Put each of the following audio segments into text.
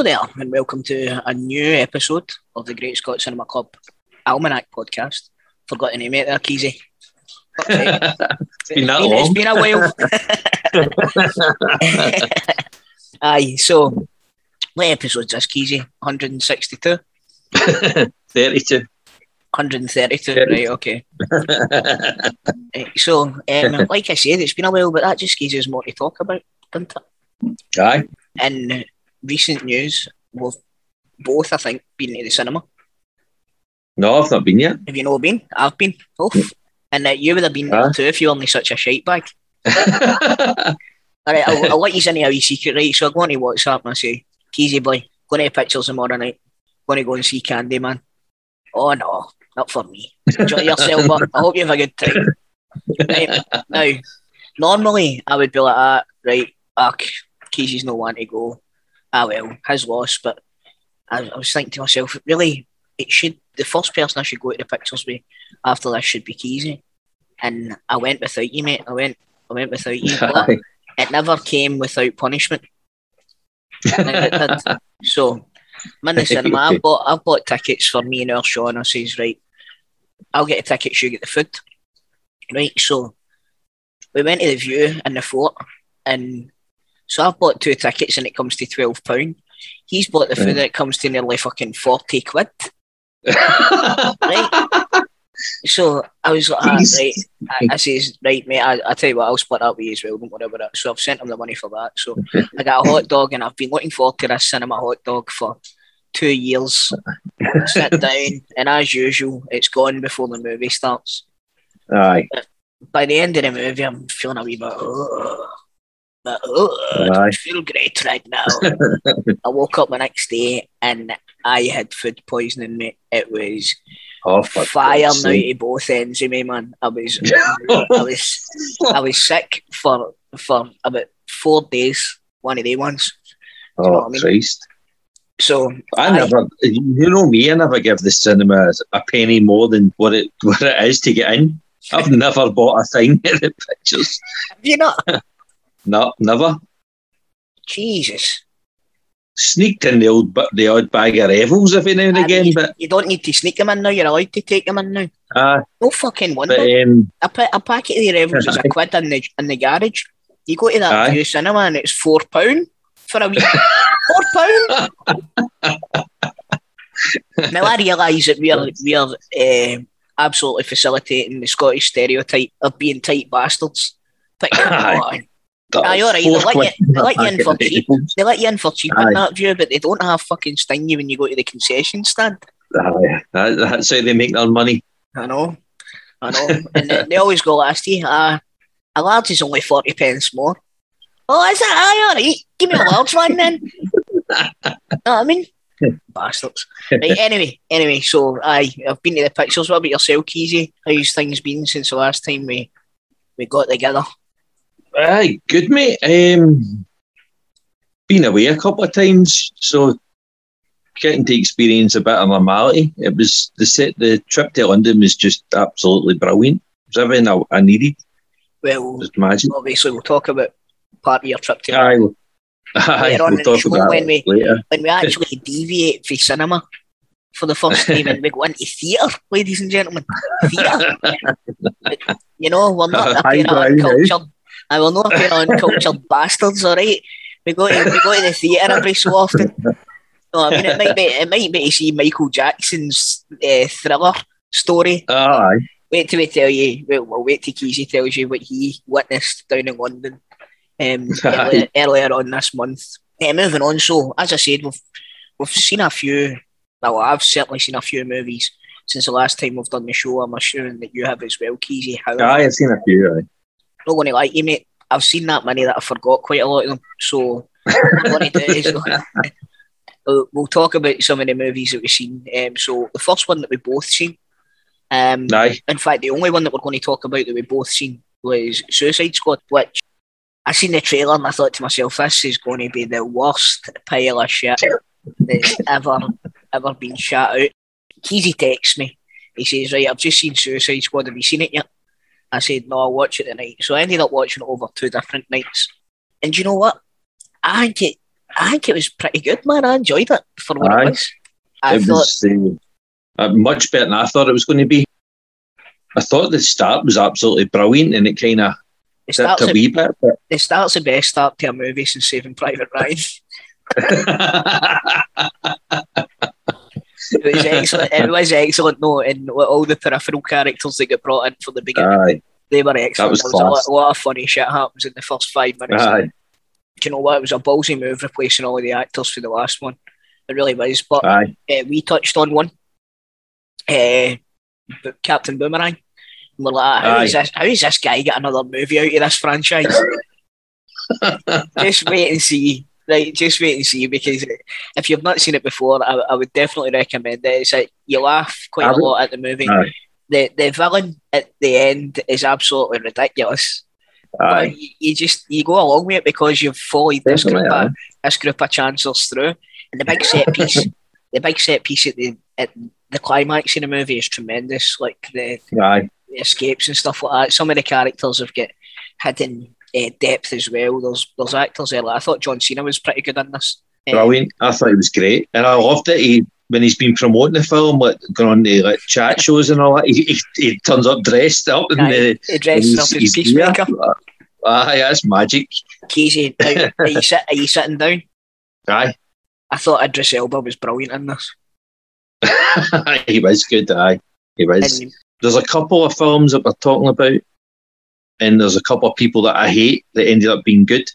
Hello there, and welcome to a new episode of the Great Scott Cinema Club Almanac podcast. Forgot to name it there, Keezy. it's been that It's long. been a while. Aye, so what episode's this, Keezy? 162? 32. 132, right, okay. So, um, like I said, it's been a while, but that just gives us more to talk about, doesn't it? Aye. In recent news, we've both, I think, been to the cinema. No, I've not been yet. Have you not been? I've been. Oof. And uh, you would have been there Huh? too if you were only such a shite bag. All right, I'll, I'll let you in wee secret, right? So I go on to WhatsApp and I say, Keezy boy, going to pictures tomorrow night. Going to go and see Candyman. Oh no, not for me. Enjoy yourself, but I hope you have a good time. Right, now, normally I would be like, ah, right, ah, Keezy's no one to go. Ah well, his loss. But I, I was thinking to myself, really, it should the first person I should go to the pictures with after this should be Keezy. And I went without you, mate. I went I went without you. But it never came without punishment. So I'm in the cinema. I've bought I've bought tickets for me and Earl and I says, right, I'll get the tickets, you get the food. Right, so we went to the Vue in the fort and so I've bought two tickets and it comes to twelve pound. He's bought the food Right. and it comes to nearly fucking forty quid. Right? So I was like, ah, right. I, I says, right, mate, I, I tell you what, I'll split that with you as well, don't worry about it. So I've sent him the money for that. So I got a hot dog and I've been looking forward to this cinema hot dog for two years. Sit down and as usual, it's gone before the movie starts. Aye. By the end of the movie, I'm feeling a wee bit, oh, oh, I don't feel great right now. I woke up the next day and I had food poisoning, mate. It was Oh, fire now to both ends of me, man. I was, I was, I was sick for for about four days. One of the ones. you know oh, what I Oh, mean? Christ. So I Aye. never, you know me, I never give the cinema a penny more than what it what it is to get in. I've never bought a thing at the pictures. you know, No, never. Jesus. Sneaked in the old, the odd bag of revels every now and I again, mean, but you don't need to sneak them in now. You're allowed to take them in now. uh, No fucking wonder. but um, a, pa- a packet of the Revels is a quid in the in the garage. You go to that Aye. Vue cinema and it's four pound for a week. four pound. now I realise that we're we're uh, absolutely facilitating the Scottish stereotype of being tight bastards. But come on, Aye, all right, four they'll let quid you- they'll let you in for cheap. They let you in for cheap Aye. in that Vue, but they don't have fucking sting you when you go to the concession stand. Aye, that, that's how they make their money. I know, I know, and they, they always go last year. Uh, a large is only forty pence more. Oh, is it? Aye, all right. Give me a large one then. know what I mean? Bastards. Right, anyway, anyway, so aye, I've been to the pictures. What about yourself, Keezy? How's things been since the last time we we got together? Aye, good mate. Um, been away a couple of times, so getting to experience a bit of normality. It was the set. The trip to London was just absolutely brilliant. It was everything I, I needed. Well, magic. obviously, we'll talk about part of your trip to Aye, aye. Later on We'll talk about when we- later. when we actually deviate from cinema for the first time and we go into theatre, ladies and gentlemen. Theatre. you know, we're not a pair of now. uncultured. I will not a pair of uncultured bastards, all right? We go to we go to the theatre every so often. No, I mean it might be it might be to see Michael Jackson's uh, thriller story. Aye, Wait till we tell you. Well, we'll wait till Keezy tells you what he witnessed down in London um, earlier, earlier on this month. Yeah, moving on. So, as I said, we've we've seen a few. Well, I've certainly seen a few movies since the last time we've done the show. I'm assuming that you have as well, Keezy. Aye. I've seen a few. Aye. Not going to like you, mate. I've seen that many that I forgot quite a lot of them. So, what I'm going to do is we'll, we'll talk about some of the movies that we've seen. Um, so, the first one that we both seen. Um, Aye, in fact, the only one that we're going to talk about that we both seen was Suicide Squad, which I seen the trailer and I thought to myself, this is going to be the worst pile of shit that's ever ever been shot out. Keezy texts me. He says, Right, I've just seen Suicide Squad. Have you seen it yet? I said, No, I'll watch it tonight. So I ended up watching it over two different nights. And you know what? I think it I think it was pretty good, man. I enjoyed it for what Aye. it was. I it thought was uh, uh, much better than I thought it was going to be. I thought the start was absolutely brilliant, and it kind of it dipped a a, wee bit. But it starts the best start to a movie since Saving Private Ryan. It was excellent. it was excellent, no, and all the peripheral characters that get brought in for the beginning, aye, they were excellent. was there was a lot, a lot of funny shit happens in the first five minutes. aye, Do you know what? It was a ballsy move replacing all of the actors for the last one. It really was. But uh, we touched on one, uh, Captain Boomerang. And we're like, how is this? How is this guy get another movie out of this franchise? just wait and see. Right, just wait and see because if you've not seen it before, I, I would definitely recommend it. It's like you laugh quite I a would- lot at the movie. Aye. The the villain at the end is absolutely ridiculous. Aye, you, you just you go along with it because you've followed this group of, this group of chancellors through, and the big set piece, the big set piece at the at the climax in the movie is tremendous. Like the, the escapes and stuff like that. Some of the characters have got hidden uh, depth as well. There's there's actors there. Like, I thought John Cena was pretty good in this. Uh, Brilliant. I thought it was great. And I loved it. He, when he's been promoting the film, like going on to like chat shows and all that, he, he, he turns up dressed up in Aye, the he dresses up as Peacemaker. Aye, that's magic. Casey, now, are you sit, are you sitting down? Aye. I thought Idris Elba was brilliant in this. he was good, aye. He was. And There's a couple of films that we're talking about, and there's a couple of people that I hate that ended up being good.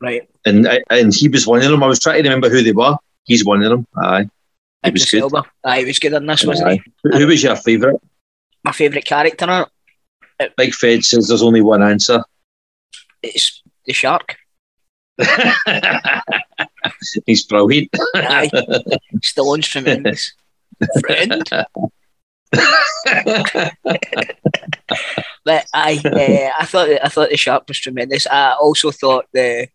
right, And and he was one of them. I was trying to remember who they were. He's one of them. Aye. He was good. Elba. Aye, he was good in this, wasn't he? Aye. Who was your favourite? My favourite character it, Big Fed says there's only one answer. it's the shark. He's brilliant. Aye, Stallone's tremendous. Friend. But I, uh, I thought I thought the shark was tremendous. I also thought the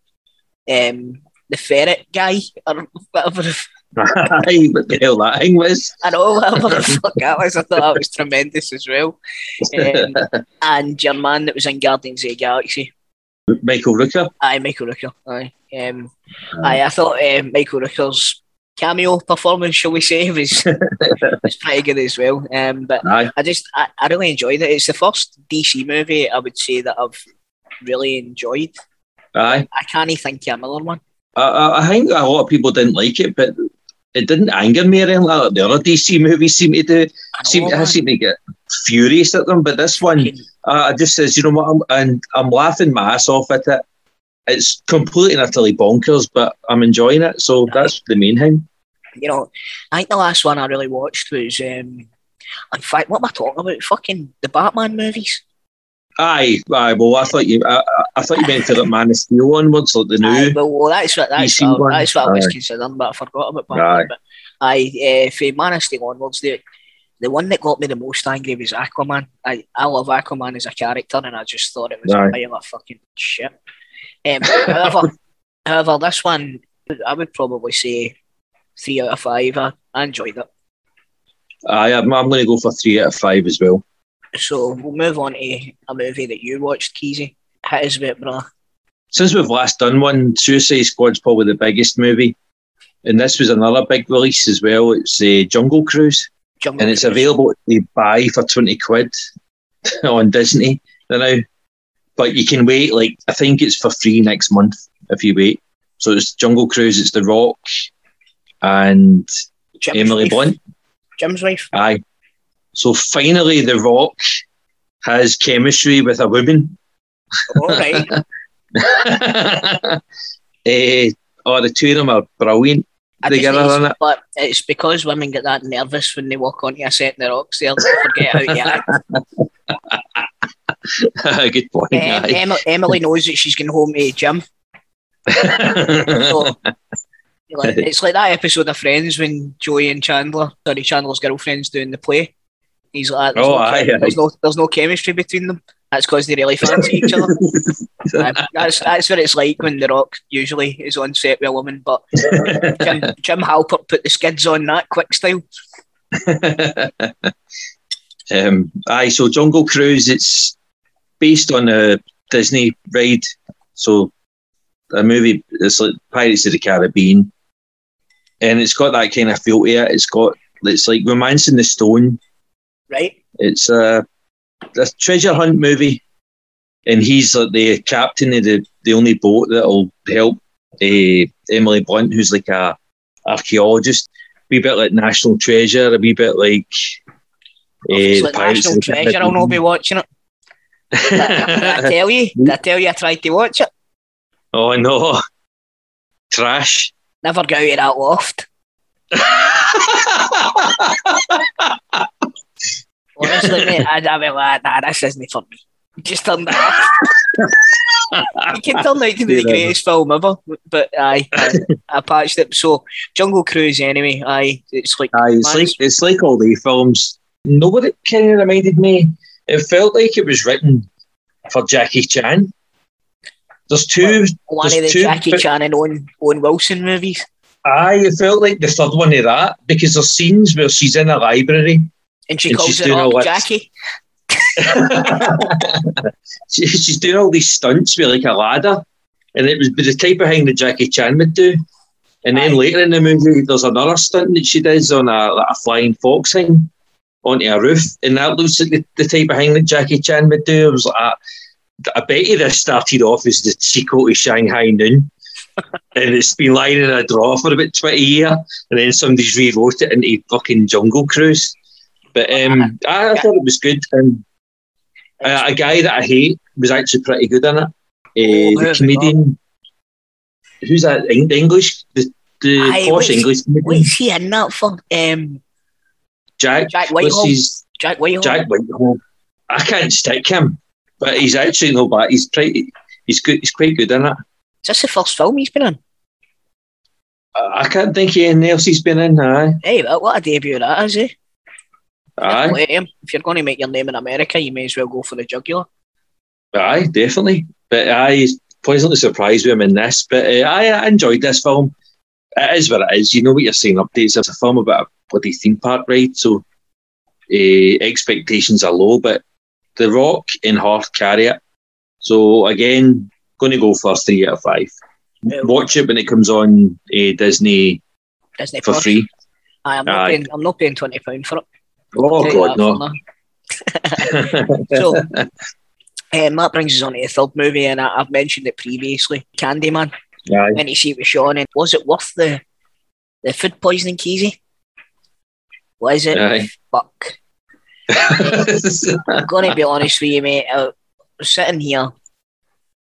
um the ferret guy or whatever Aye, what the hell that thing was. I know whatever the fuck that was. I thought that was tremendous as well. Um, and your man that was in Guardians of the Galaxy, Michael Rooker. aye, Michael Rooker. Aye, um, aye. I thought um, Michael Rooker's cameo performance, shall we say, was was pretty good as well. Um, but Aye. I just I, I really enjoyed it. It's the first DC movie I would say that I've really enjoyed. Aye. I can't even think of another one. I, I, I think a lot of people didn't like it, but it didn't anger me or anything like that. The other DC movies seem to do. Seem, I seem to get furious at them, but this one, uh, I just says, you know what, I'm, and I'm laughing my ass off at it. It's completely and utterly bonkers, but I'm enjoying it, so that's the main thing. You know, I think the last one I really watched was um in fact what am I talking about? Fucking the Batman movies. Aye, aye. Well, I thought you, I, I thought you meant for the Man of Steel onwards, like the Aye, new. well, well, that's what that's one? that's what I was considering, but I forgot about Batman. Aye. But I uh, for Man of Steel onwards, the the one that got me the most angry was Aquaman. I, I love Aquaman as a character, and I just thought it was Aye. a pile of fucking shit. Um, however, however, this one I would probably say three out of five. I, I enjoyed it. Aye, I'm, I'm going to go for three out of five as well. So we'll move on to a movie that you watched, Keezy. Hit us with it, brother. Since we've last done one, Suicide Squad's probably the biggest movie, and this was another big release as well. It's uh, Jungle Cruise, Jungle and it's Cruise. available to buy for twenty quid on Disney now. But you can wait, like I think it's for free next month if you wait. So it's Jungle Cruise, it's The Rock, and Jim's Emily wife. Blunt. Jim's wife. Aye. So finally, The Rock has chemistry with a woman. All right. Eh, oh, the two of them are brilliant I together, it's, it? but it's because women get that nervous when they walk onto a set in the rocks. They'll forget how to act. Good point. Um. Emma, Emily knows that she's going home to Jim. So, like, it's like that episode of Friends when Joey and Chandler, sorry, Chandler's girlfriend's doing the play. He's like, there's, Oh, no, aye, there's no, there's no chemistry between them. That's because they really fancy each other. That's that's what it's like when The Rock usually is on set with a woman. But Jim, Jim Halpert put the skids on that quick style. um, aye, so Jungle Cruise, it's based on a Disney ride. So a movie. It's like Pirates of the Caribbean, and it's got that kind of feel to it. It's got it's like Romancing the Stone. Right. It's a, a treasure hunt movie, and he's like the captain of the, the only boat that'll help uh, Emily Blunt, who's like a archaeologist. A wee bit like National Treasure, a wee bit like. Uh, like National Treasure. I'll not be watching it. Did I tell you? Did I tell you I tried to watch it? oh no, trash. Never got out of that loft. Honestly, mate, I, I be like, nah, this isn't for me. Just turn that off. it can turn out to be the greatest film ever, but aye, I, I patched it. So, Jungle Cruise, anyway, aye, it's like, Aye, it's like it's like all the films. Nobody kind of reminded me. It felt like it was written for Jackie Chan. There's two. one of there's the two Jackie Chan and Owen, Owen Wilson movies. Aye, it felt like the third one of that because there's scenes where she's in a library. And she And calls she's it doing all Jackie. she, she's doing all these stunts with like a ladder, and it was the type of thing that Jackie Chan would do. And then Aye. later in the movie, there's another stunt that she does on a, like a flying fox thing onto a roof, and that looks like the, the type of thing that Jackie Chan would do. It was like, I, bet you this started off as the sequel to Shanghai Noon. and it's been lying in a drawer for about 20 years, and then somebody's rewrote it into fucking Jungle Cruise. But um, I, I thought it was good. And uh, a guy that I hate was actually pretty good in it. Uh, who the comedian, who's that? Eng- English, the, the Aye, posh English comedian, What's he in that for? Um, Jack. Jack Whitehall. Jack Whitehall. Jack Whitehall. I can't stick him, but he's actually no bad. He's pretty. He's good. He's quite good in it. Is this the first film he's been in? I I can't think of anything else he's been in. Aye, Hey, what what a debut that is, eh? aye, him. If you're going to make your name in America, you may as well go for the jugular. aye, definitely. But I pleasantly surprised with him in this. But uh, I, I enjoyed this film. It is what it is. You know what you're saying. Updates. It's a film about a bloody theme park ride, so uh, expectations are low. But The Rock and Hart carry it. So again, going to go for three out of five. Watch it when it comes on uh, Disney Disney for Plus. free. Aye, I'm not Aye. paying. I'm not paying twenty pound for it. Oh God, no. So, um, that brings us on to the third movie, and I, I've mentioned it previously. Candyman. Aye. Went you see it with Sean, and was it worth the the food poisoning, Keezy? Was it? Aye. Fuck. I'm going to be honest with you, mate. I was sitting here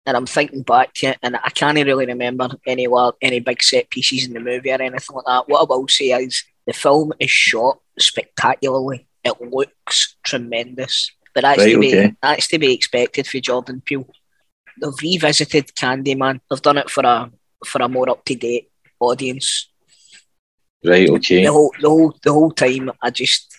and I'm thinking back to it, and I can't really remember any any big set pieces in the movie or anything like that. What I will say is the film is shot spectacularly. It looks tremendous, but that's Right, to be okay. that's to be expected for Jordan Peele. They've revisited Candyman. They've done it for a for a more up to date audience right, okay. the whole the whole the whole time I just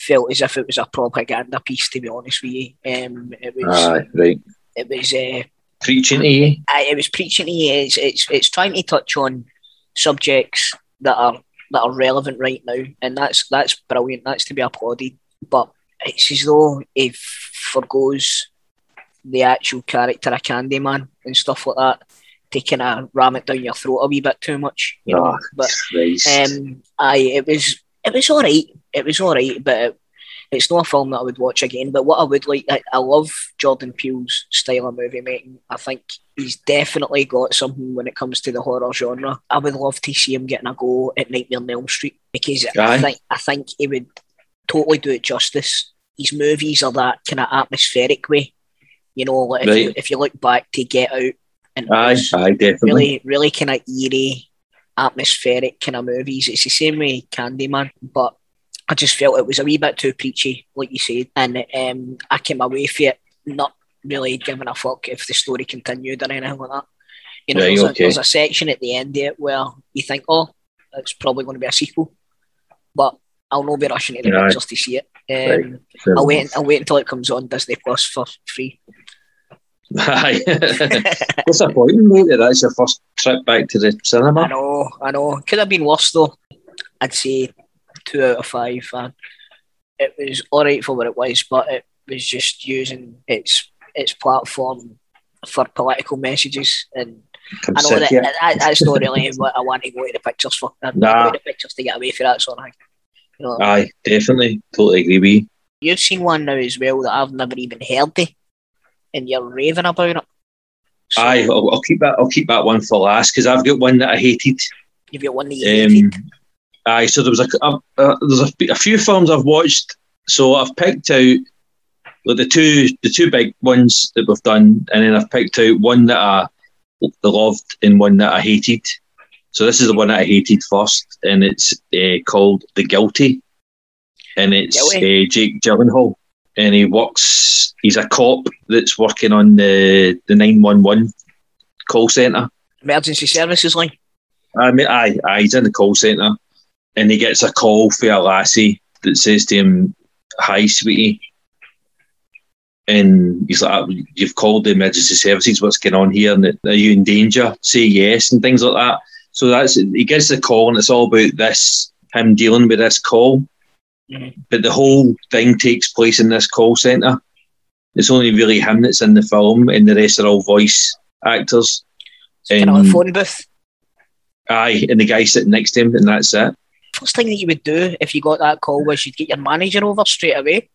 felt as if it was a propaganda piece to be honest with you. Um it was Aye, right. it was uh, Preaching to you. I, it was preaching to you it's, it's it's trying to touch on subjects that are that are relevant right now and that's that's brilliant, that's to be applauded. But it's as though it forgoes the actual character of Candyman and stuff like that to kind of ram it down your throat a wee bit too much, you know. Ah, But Christ. um, aye, it was it was all right. It was all right, but it, it's not a film that I would watch again. But what I would like, I, I love Jordan Peele's style of movie making. I think he's definitely got something when it comes to the horror genre. I would love to see him getting a go at Nightmare on Elm Street because I think I think he would totally do it justice. His movies are that kind of atmospheric way. You know, like if, you, if you look back to Get Out and aye, aye, definitely. really, really kind of eerie, atmospheric kind of movies. It's the same way Candyman, but I just felt it was a wee bit too preachy, like you said, and um, I came away from it not really giving a fuck if the story continued or anything like that. You know, Right, there's, okay. a, there's a section at the end of it where you think, oh, it's probably going to be a sequel, but I'll not be rushing to the Right. pictures to see it. Right. Um, Fair I'll wait. I'll wait until it comes on Disney Plus for free. Aye. Disappointing, mate, that that's your first trip back to the cinema. I know, I know. Could have been worse though. I'd say two out of five. And it was all right for what it was, but it was just using its its platform for political messages, and Come I know that, that that's not really what I want to go to the pictures for. I'm Nah. going to the pictures to get away from that sort of thing. You know, Aye, definitely. Totally agree with you. you've seen one now as well that I've never even heard of, and you're raving about it. So Aye, I'll, I'll keep that. I'll keep that one for last because I've got one that I hated. you've got one that you um, hated. Aye, so there was a, a, a there's a, a few films I've watched. So I've picked out like the two the two big ones that we've done, and then I've picked out one that I loved and one that I hated. So this is the one that I hated first, and it's uh, called The Guilty, and it's Guilty. uh, Jake Gyllenhaal, and he works. He's a cop that's working on the the nine one one call center. Emergency services line. I mean, aye, aye, he's in the call centre and he gets a call for a lassie that says to him, Hi, sweetie. And he's like, You've called the emergency services, what's going on here? And are you in danger? Say yes, and things like that. So that's he gets the call, and it's all about this, him dealing with this call. Mhm. But the whole thing takes place in this call centre. It's only really him that's in the film, and the rest are all voice actors. Kind of a Um, phone booth. Aye, and the guy sitting next to him, and that's it. First thing that you would do if you got that call was you'd get your manager over straight away.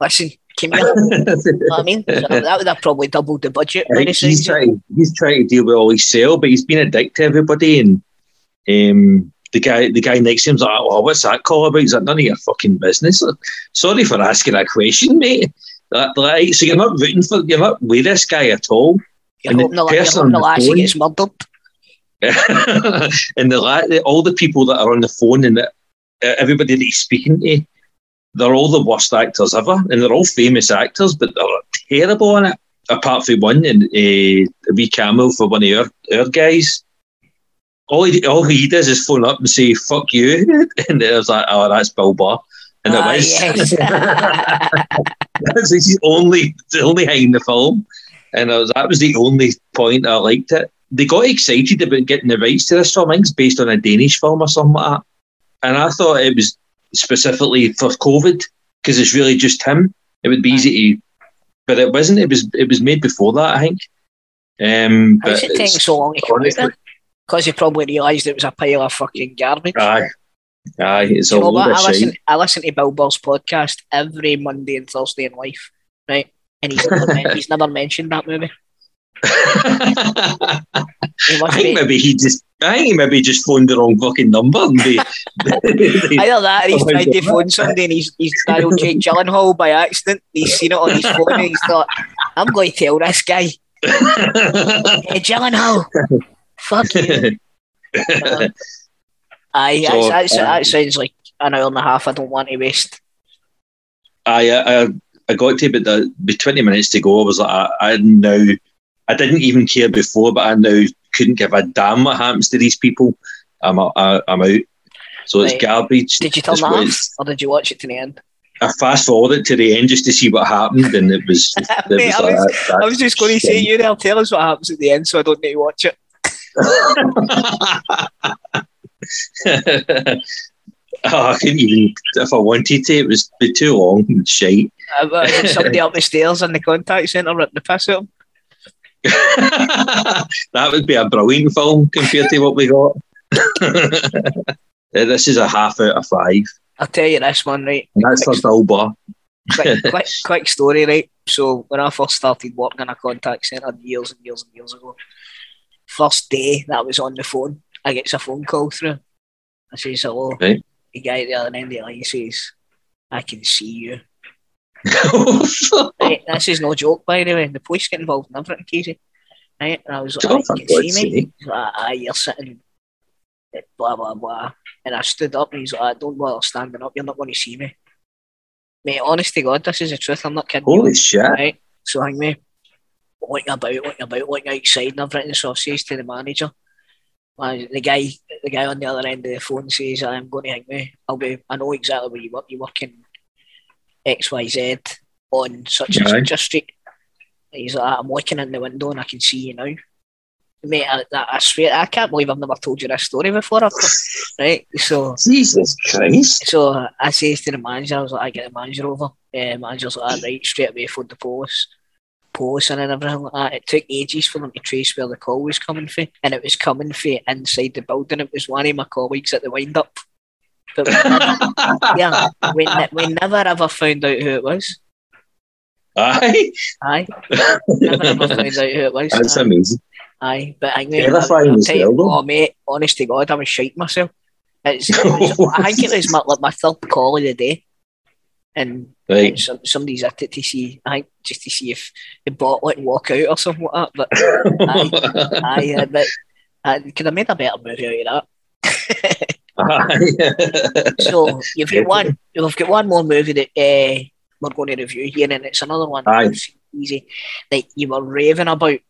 Listen, come here. You know what I mean? So that would have probably doubled the budget. I by think the he's sounds of it. trying. He's trying to deal with all his sale, but he's been a dick to everybody. And um, the guy, the guy next to him's like, "Oh, what's that call about?" He's like, "None of your fucking business." Like, Sorry for asking that question, mate. Like, like, so you're not rooting for, you're not with this guy at all. You're and the hoping the, you're hoping the the lassie gets murdered. and the, la- all the people that are on the phone and uh, everybody that he's speaking to, they're all the worst actors ever, and they're all famous actors, but they're terrible on it. Apart from one, and uh, a wee cameo for one of our, our guys. All he all he does is phone up and say "fuck you," and it was like, "Oh, that's Bill Burr," and Ah, it was. yes. That's his only the only thing in the film, and I was, that was the only point I liked it. They got excited about getting the rights to this film. I think it's based on a Danish film or something like that, and I thought it was specifically for COVID because it's really just him. It would be easy to, but it wasn't. It was it was made before that, I think. Um, but it it's- so long to come out? Because you probably realised it was a pile of fucking garbage. aye, aye, it's you a know load what? of I listen, I listen to Bill Burr's podcast every Monday and Thursday in life, right? And he's never, men- he's never mentioned that movie. I think be, maybe he just. I think he maybe just phoned the wrong fucking number and they, either that or he's tried to phone somebody and he's, he's dialed Jake Gyllenhaal by accident. He's seen it on his phone and he's thought, I'm going to tell this guy, hey, Gyllenhaal, fuck you. Uh, aye, So, that's, um, that sounds like an hour and a half I don't want to waste. I, I I got to but the be twenty minutes to go. I was like, I, I now I didn't even care before, but I now couldn't give a damn what happens to these people. I'm a- I, I'm out. So it's garbage. Did you It's that what off it's- or did you watch it to the end? I fast forwarded to the end just to see what happened, and it was. It Mate, was I was- that- I was just going to say, you there, tell us what happens at the end so I don't need to watch it. oh, I couldn't even if I wanted to. It was be too long and shite. Uh, but is it somebody up the stairs in the contact centre ripping the piss out? that would be a brilliant film compared to what we got. Uh, this is a half out of five. I'll tell you this one, right? That's Quick, Bill Burr. quick, quick, quick story, right? So when I first started working in a contact centre years and years and years ago, first day that I was on the phone, I get a phone call through. I says hello. Right. The guy at the other end of the line says, I can see you. Right, this is no joke, by the way. The police get involved in everything, Casey. Eh? Right, and I was like, Oh, "You see me." He's like, aye, you're sitting, blah, blah, blah. And I stood up and he's like, don't bother standing up, you're not going to see me. Mate, honest to God, this is the truth, I'm not kidding you. Holy shit. Right, so hang me, looking about, looking about, looking outside and everything. So I says to the manager, man, the guy, the guy on the other end of the phone says, I'm going to hang me. I'll be, I know exactly where you work. You work in X, Y, Z on such and such a street. He's like, I'm looking in the window and I can see you now. Mate, I, I, swear, I can't believe I've never told you this story before. Right, so Jesus Christ. so I says to the manager, I was like, I get the manager over. Uh, manager's like, "Ah, right, straight away for the police. posts and everything like that. It took ages for them to trace where the call was coming from, and it was coming from inside the building. It was one of my colleagues at the wind up. But we never, yeah, we, ne- we never ever found out who it was. Aye. Aye, never ever found out who it was. That's Aye. amazing. Aye, but I Terrifying I'll as tell you, well, though. Oh mate, honest to God, I was shite myself. It's, it was, I think it was my, like my third call of the day, and Right. some, somebody's at it to see. I just to see if the bot like walk out or something like that. But I, uh, but I could have made a better movie out of that. So you've got one, we've got one more movie that uh, we're going to review here, and it's another one. Aye. that's Easy, that you were raving about,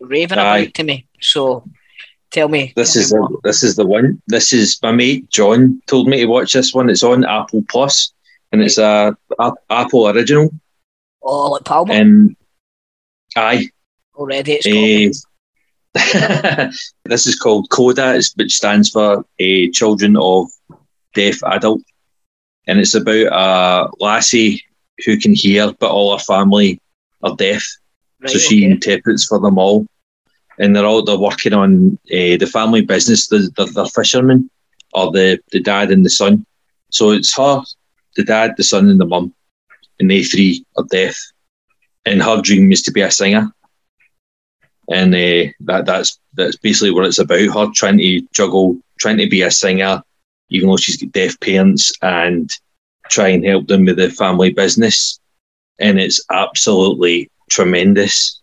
raving Aye. about to me. So tell me, This tell is me the, this is the one. This is my mate John told me to watch this one. It's on Apple Plus, and it's a, a Apple original. oh, like Palmer And aye, already. It's eh. this is called CODA, which stands for uh, Children of Deaf Adult, and it's about a lassie who can hear, but all her family are deaf. right, so she okay. interprets for them all, and they're all they're working on uh, the family business. The, the, the fishermen, or the the dad and the son. So it's her, the dad, the son, and the mum, and they three are deaf. And her dream is to be a singer, and uh, that that's that's basically what it's about. Her trying to juggle, trying to be a singer, even though she's got deaf parents, and try and help them with the family business. And it's absolutely tremendous.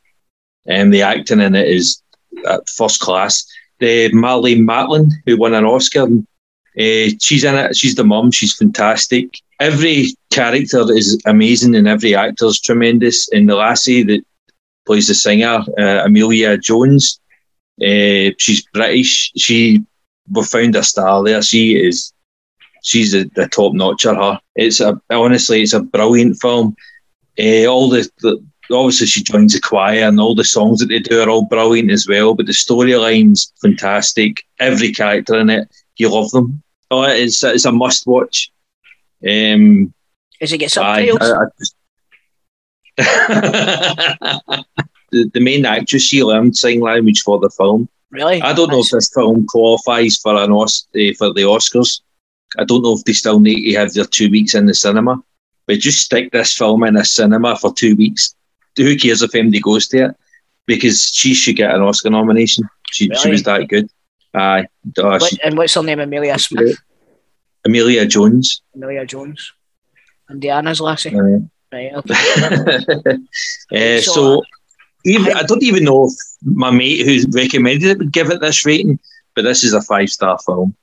And the acting in it is at first class. The Marlene Matlin, who won an Oscar, uh, she's in it. She's the mum. She's fantastic. Every character is amazing, and every actor is tremendous. And the lassie that plays the singer, uh, Emilia Jones, uh, she's British. She we found a star there. She is. She's a, a top notcher. Her. It's a honestly, it's a brilliant film. Uh, all the, the obviously she joins the choir and all the songs that they do are all brilliant as well. But the storyline's fantastic. Every character in it, you love them. Oh, it's it's a must watch. Um, Is it get subtitles? I- I just- the, the main actress she learned sign language for the film. really? I don't know if this film qualifies for an Os- eh, for the Oscars. I don't know if they still need to have their two weeks in the cinema. But just stick this film in a cinema for two weeks. Who cares if MD goes to it? Because she should get an Oscar nomination. She, she was that good. Aye. What, she- and what's her name? Amelia Smith, Emilia Jones. Emilia Jones, and Diana's lassie. Aye. Right. Okay. Eh, So, even, I don't even know if my mate who recommended it would give it this rating, but this is a five star film.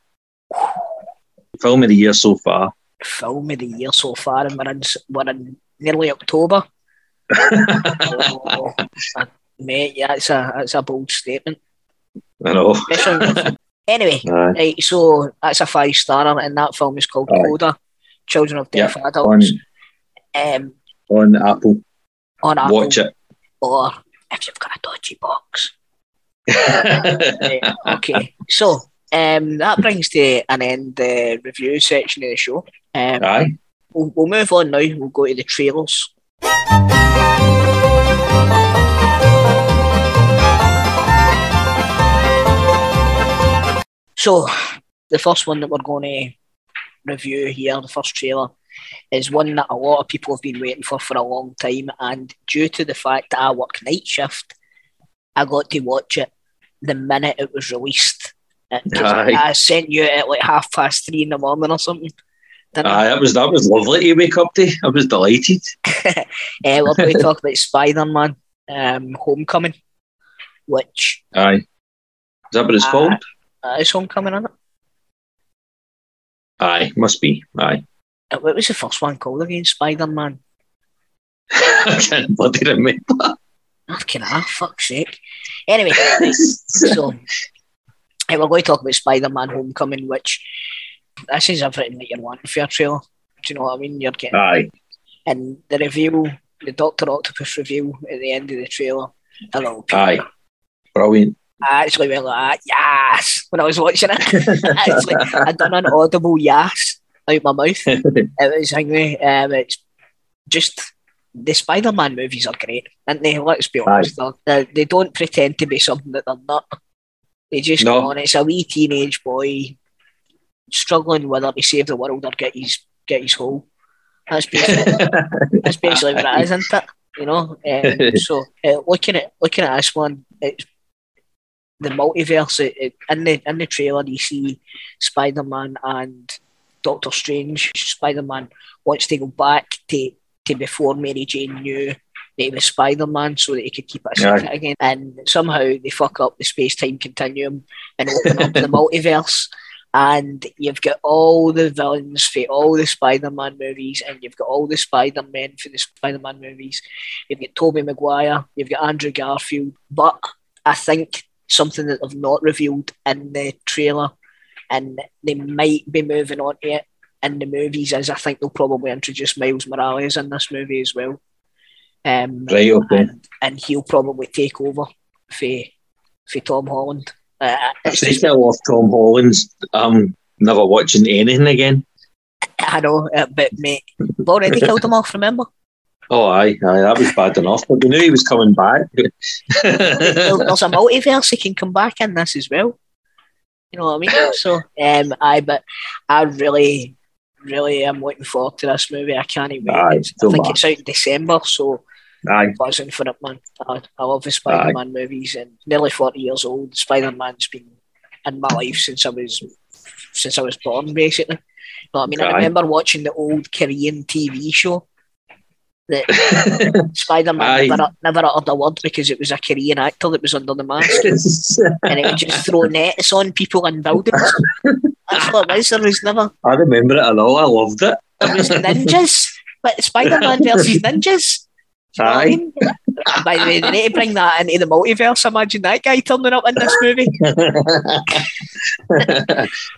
Film of the year so far. Film of the year so far, and we're in, we're in nearly October. Oh, uh, mate, yeah, it's a that's a bold statement. I know. Anyway, Aye. right, so that's a five star, and that film is called Aye. Coda, Children of Deaf on, Adults, um, on Apple. on Apple, Watch it. or if you've got a dodgy box. Right, okay, so um, that brings to an end the review section of the show. Um, Aye. we'll, we'll move on now. We'll go to the trailers. So, the first one that we're going to review here, the first trailer, is one that a lot of people have been waiting for for a long time. And due to the fact that I work night shift, I got to watch it the minute it was released. Uh, I sent you it at like half past three in the morning or something. Didn't I? Aye, that was that was lovely to wake up to. I was delighted. uh, we're going to talk about Spider Man um, Homecoming, which Aye. Is that what it's Aye. called? uh, is Homecoming in it. Aye, must be. Aye. Uh, What was the first one called again? Spider Man. I can't bloody remember. Fucking ah, fuck's sake. Anyway, so uh, we're going to talk about Spider Man Homecoming, which this is everything that you're wanting for your trailer. Do you know what I mean? You're getting Aye. and the review, the Doctor Octopus review at the end of the trailer. Hello, Peter. Aye. Brilliant. I actually went like, yes, when I was watching it. actually, I done an audible yes out my mouth. It was angry. Um, it's just the Spider-Man movies are great, and they let's be honest, they they don't pretend to be something that they're not. They just no. go on. It's a wee teenage boy struggling whether to save the world or get his get his hole. That's basically that's basically what it is, isn't it? You know. Um, so uh, looking at looking at this one, it's the multiverse. It, it, in the in the trailer, you see Spider Man and Doctor Strange. Spider Man wants to go back to to before Mary Jane knew that he was Spider Man so that he could keep it a secret yeah. again. And somehow they fuck up the space time continuum and open up the multiverse. And you've got all the villains for all the Spider Man movies, and you've got all the Spider Men for the Spider Man movies. You've got Tobey Maguire, you've got Andrew Garfield. But I think something that they've not revealed in the trailer, and they might be moving on to it, in the movies as I think they'll probably introduce Miles Morales in this movie as well. Um, right, okay. And, and, he'll probably take over for, for Tom Holland. Uh, it's just, I love Tom Holland's. I'm never watching anything again. I know, uh, but mate, they've already killed him off, remember? Oh, aye, aye, that was bad enough. But we knew he was coming back. There's a multiverse he can come back in this as well. You know what I mean? So, um, I but I really, really am looking forward to this movie. I can't wait. Aye, I think it's out in December, so Aye. buzzing for it, man. I, I love the Spider Man movies, and nearly forty years old. Spider Man's been in my life since I was since I was born, basically. But I mean, Aye. I remember watching the old Korean TV show that Spider Man never, never uttered a word because it was a Korean actor that was under the mask, and it would just throw nets on people in buildings. That's what it was. There was never. I remember it a lot. I loved it. There was ninjas, but Spider Man versus ninjas. Aye. I mean? By the way, they need to bring that into the multiverse. Imagine that guy turning up in this movie.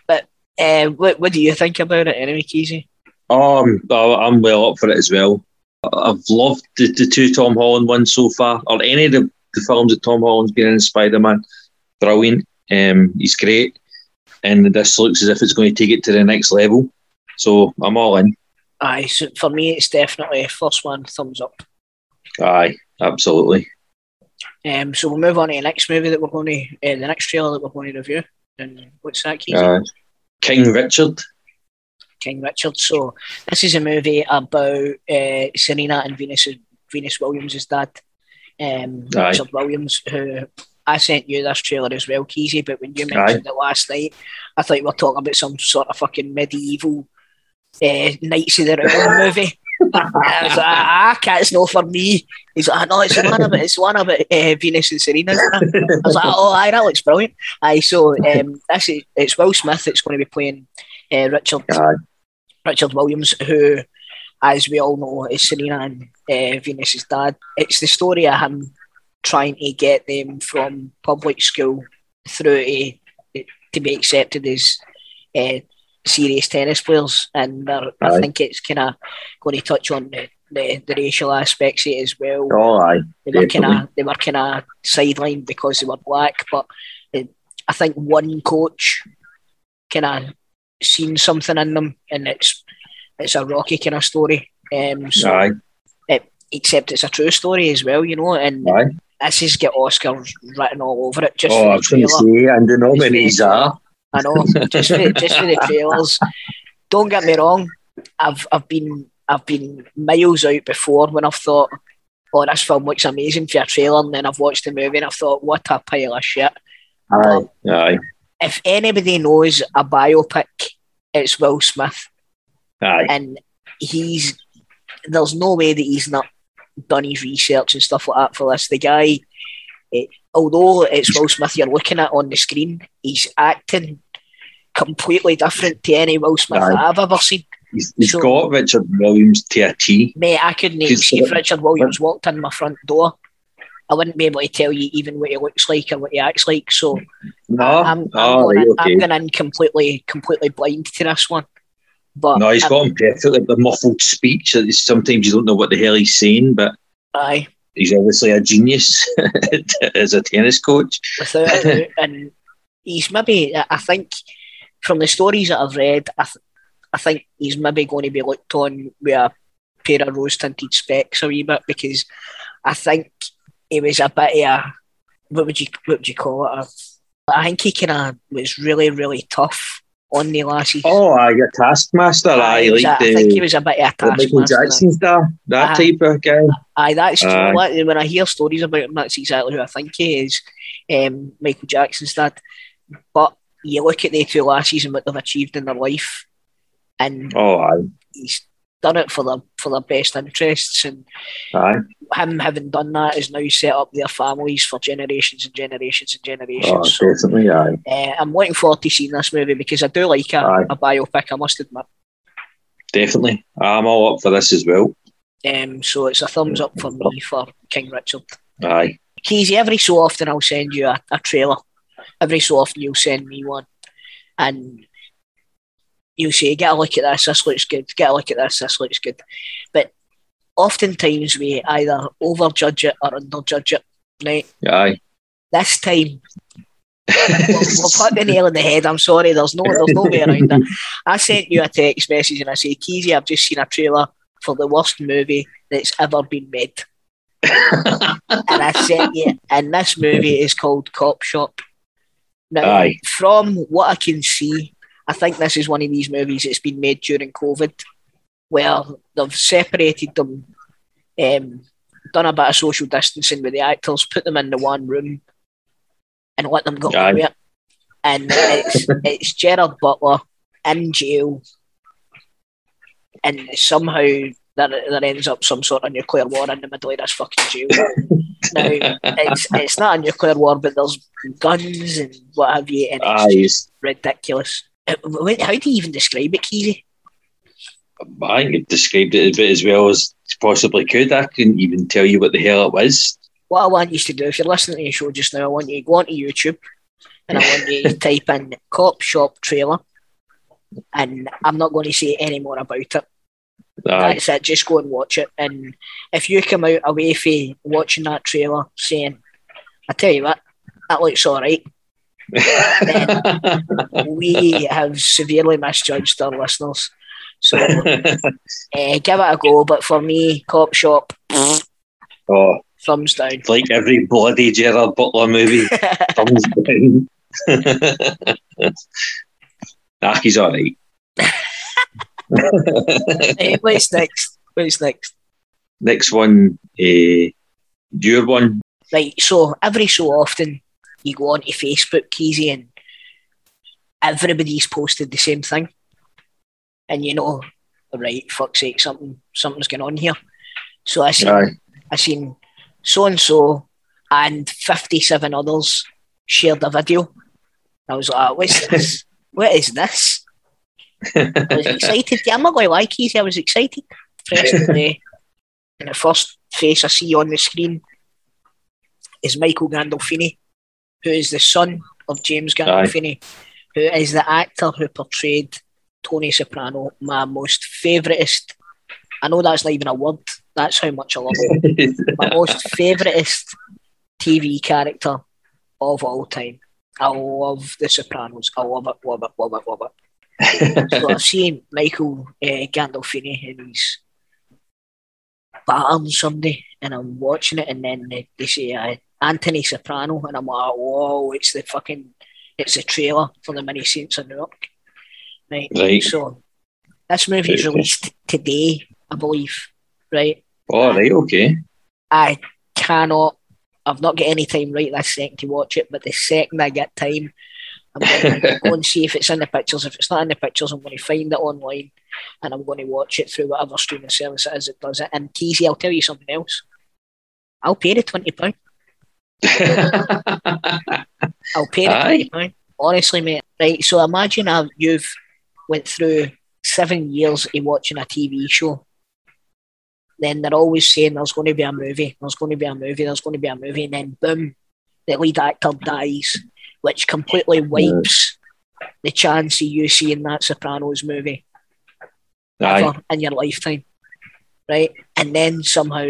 but uh, what, what do you think about it anyway, Keezy? Um, I'm well up for it as well. I've loved the, the two Tom Holland ones so far, or any of the, the films that Tom Holland's been in Spider Man. Brilliant. Um, he's great. And this looks as if it's going to take it to the next level. So I'm all in. Aye, so for me, it's definitely first one, thumbs up. Aye, absolutely. Um, so we'll move on to the next movie that we're going to, uh, the next trailer that we're going to review. And what's that, Keith? Uh, King Richard. King Richard. So this is a movie about uh, Serena and Venus Venus Williams' dad, um, Richard Williams, who I sent you this trailer as well, Keezy. But when you mentioned Aye. it last night, I thought you were talking about some sort of fucking medieval uh, Knights of the Round movie. I was like, ah, cat's no for me. He's like, no, it's one about it's one about uh, Venus and Serena. I was like, oh, aye, that looks brilliant. Aye, so um, this is, it's Will Smith that's going to be playing uh, Richard Aye. Richard Williams, who, as we all know, is Serena and uh, Venus's dad. It's the story of him trying to get them from public school through to, to be accepted as uh, serious tennis players, and I think it's kind of going to touch on the, the, the, racial aspects of it as well. Oh, aye. They were kind of they were kind of sidelined because they were black, but uh, I think one coach kind of seen something in them, and it's it's a rocky kind of story. Um, so Aye. It, except it's a true story as well, you know. And Aye. this has got Oscars written all over it. Just oh, I was going to say, and the nominees are. I know, just for, just for the trailers. Don't get me wrong, I've I've been I've been miles out before when I've thought, oh, this film looks amazing for a trailer, and then I've watched the movie and I've thought, what a pile of shit. Aye, but, aye if anybody knows a biopic, it's Will Smith. Aye. And he's there's no way that he's not done his research and stuff like that for this. The guy, it, although it's Will Smith you're looking at on the screen, he's acting completely different to any Will Smith Aye. that I've ever seen. He's, he's so, got Richard Williams to a T. Mate, I couldn't even see if Richard Williams walked in my front door. I wouldn't be able to tell you even what he looks like or what he acts like. So no, I'm, I'm, oh, going, in, okay. I'm going in completely, completely blind to this one. But no, he's got him perfect, like the muffled speech. Sometimes you don't know what the hell he's saying, but aye, he's obviously a genius as a tennis coach. Without and he's maybe, I think, from the stories that I've read, I, th- I think he's maybe going to be looked on with a pair of rose tinted specs a wee bit because I think he was a bit of a what would you what would you call it? A, I think he kind of was really really tough on the lasses. Oh, I got Taskmaster. I like I think he was a bit of a taskmaster. Michael Jackson star, that Aye. type of guy. Aye, that's what- when I hear stories about him, that's exactly who I think he is. Um, Michael Jackson's dad. But you look at the two lasses and what they've achieved in their life, and Oh, aye, he's done it for their for their best interests, and aye. him having done that has now set up their families for generations and generations and generations. Oh, so definitely, aye. uh, I'm looking forward to seeing this movie because I do like a, Aye. a biopic. I must admit. Definitely. I'm all up for this as well. Um, so it's a thumbs up for me for King Richard. Aye. Keezy, every so often I'll send you a, a trailer. Every so often you'll send me one. And you'll say, get a look at this, this looks good, get a look at this, this looks good. But oftentimes we either overjudge it or underjudge it. Right? Aye. This time we'll, we'll put the nail in the head. I'm sorry, there's no there's no way around it. I sent you a text message and I say, Keezy, I've just seen a trailer for the worst movie that's ever been made. and I sent you, and this movie is called Cop Shop. Now, Aye. from what I can see, I think this is one of these movies that's been made during COVID, where they've separated them, um, done a bit of social distancing with the actors, put them in the one room, and let them go it. And it's it's Gerard Butler in jail, and somehow there, there ends up some sort of nuclear war in the middle of this fucking jail. now it's it's not a nuclear war, but there's guns and what have you, and it's Aye. ridiculous. Uh, wait, How do you even describe it, Keezy? I think it described it a bit as well as possibly could. I couldn't even tell you what the hell it was. What I want you to do, if you're listening to the show just now, I want you to go onto YouTube and I want you to type in Cop Shop trailer. And I'm not going to say any more about it. Aye. That's it. Just go and watch it. And if you come out away from watching that trailer saying, I tell you what, that looks all right, we have severely misjudged our listeners. So uh, give it a go. But for me, Cop Shop, oh, thumbs down. it's like every bloody Gerard Butler movie. Thumbs down. nah, he's all right. Hey, what's next? What's next? Next one, uh, your one. Right, so every so often you go onto Facebook, Keezy, and everybody's posted the same thing. And you know, right, fuck's sake, something something's going on here. So I seen Aye. I seen so and so and fifty seven others shared a video. I was like, what's this? what is this? I was excited. I'm not going to lie, Keezy, I was excited. Pressed the. Eh, and the first face I see on the screen is Michael Gandolfini, who is the son of James Gandolfini, who is the actor who portrayed Tony Soprano, my most favouriteest. I know that's not even a word, that's how much I love him. my most favouriteest TV character of all time. I love The Sopranos. I love it, love it, love it, love it. so I've seen Michael uh, Gandolfini and he's battering somebody, and I'm watching it, and then they, they say uh, Anthony Soprano, and I'm like, whoa, it's the fucking, it's the trailer for the Many Saints of Newark. Right. Right. So this movie is released today, I believe. Right. Oh, All right, okay. I cannot. I've not got any time right this second to watch it, but the second I get time, I'm going to go and see if it's in the pictures. If it's not in the pictures, I'm going to find it online and I'm going to watch it through whatever streaming service it is that does it. And Keezy, I'll tell you something else. I'll pay the twenty pound. I'll pay twenty. Honestly, mate. Right. So imagine uh, you've went through seven years of watching a TV show. Then they're always saying there's going to be a movie, there's going to be a movie, there's going to be a movie, and then boom, the lead actor dies, which completely wipes the chance of you seeing that Sopranos movie Aye. ever in your lifetime. Right? And then somehow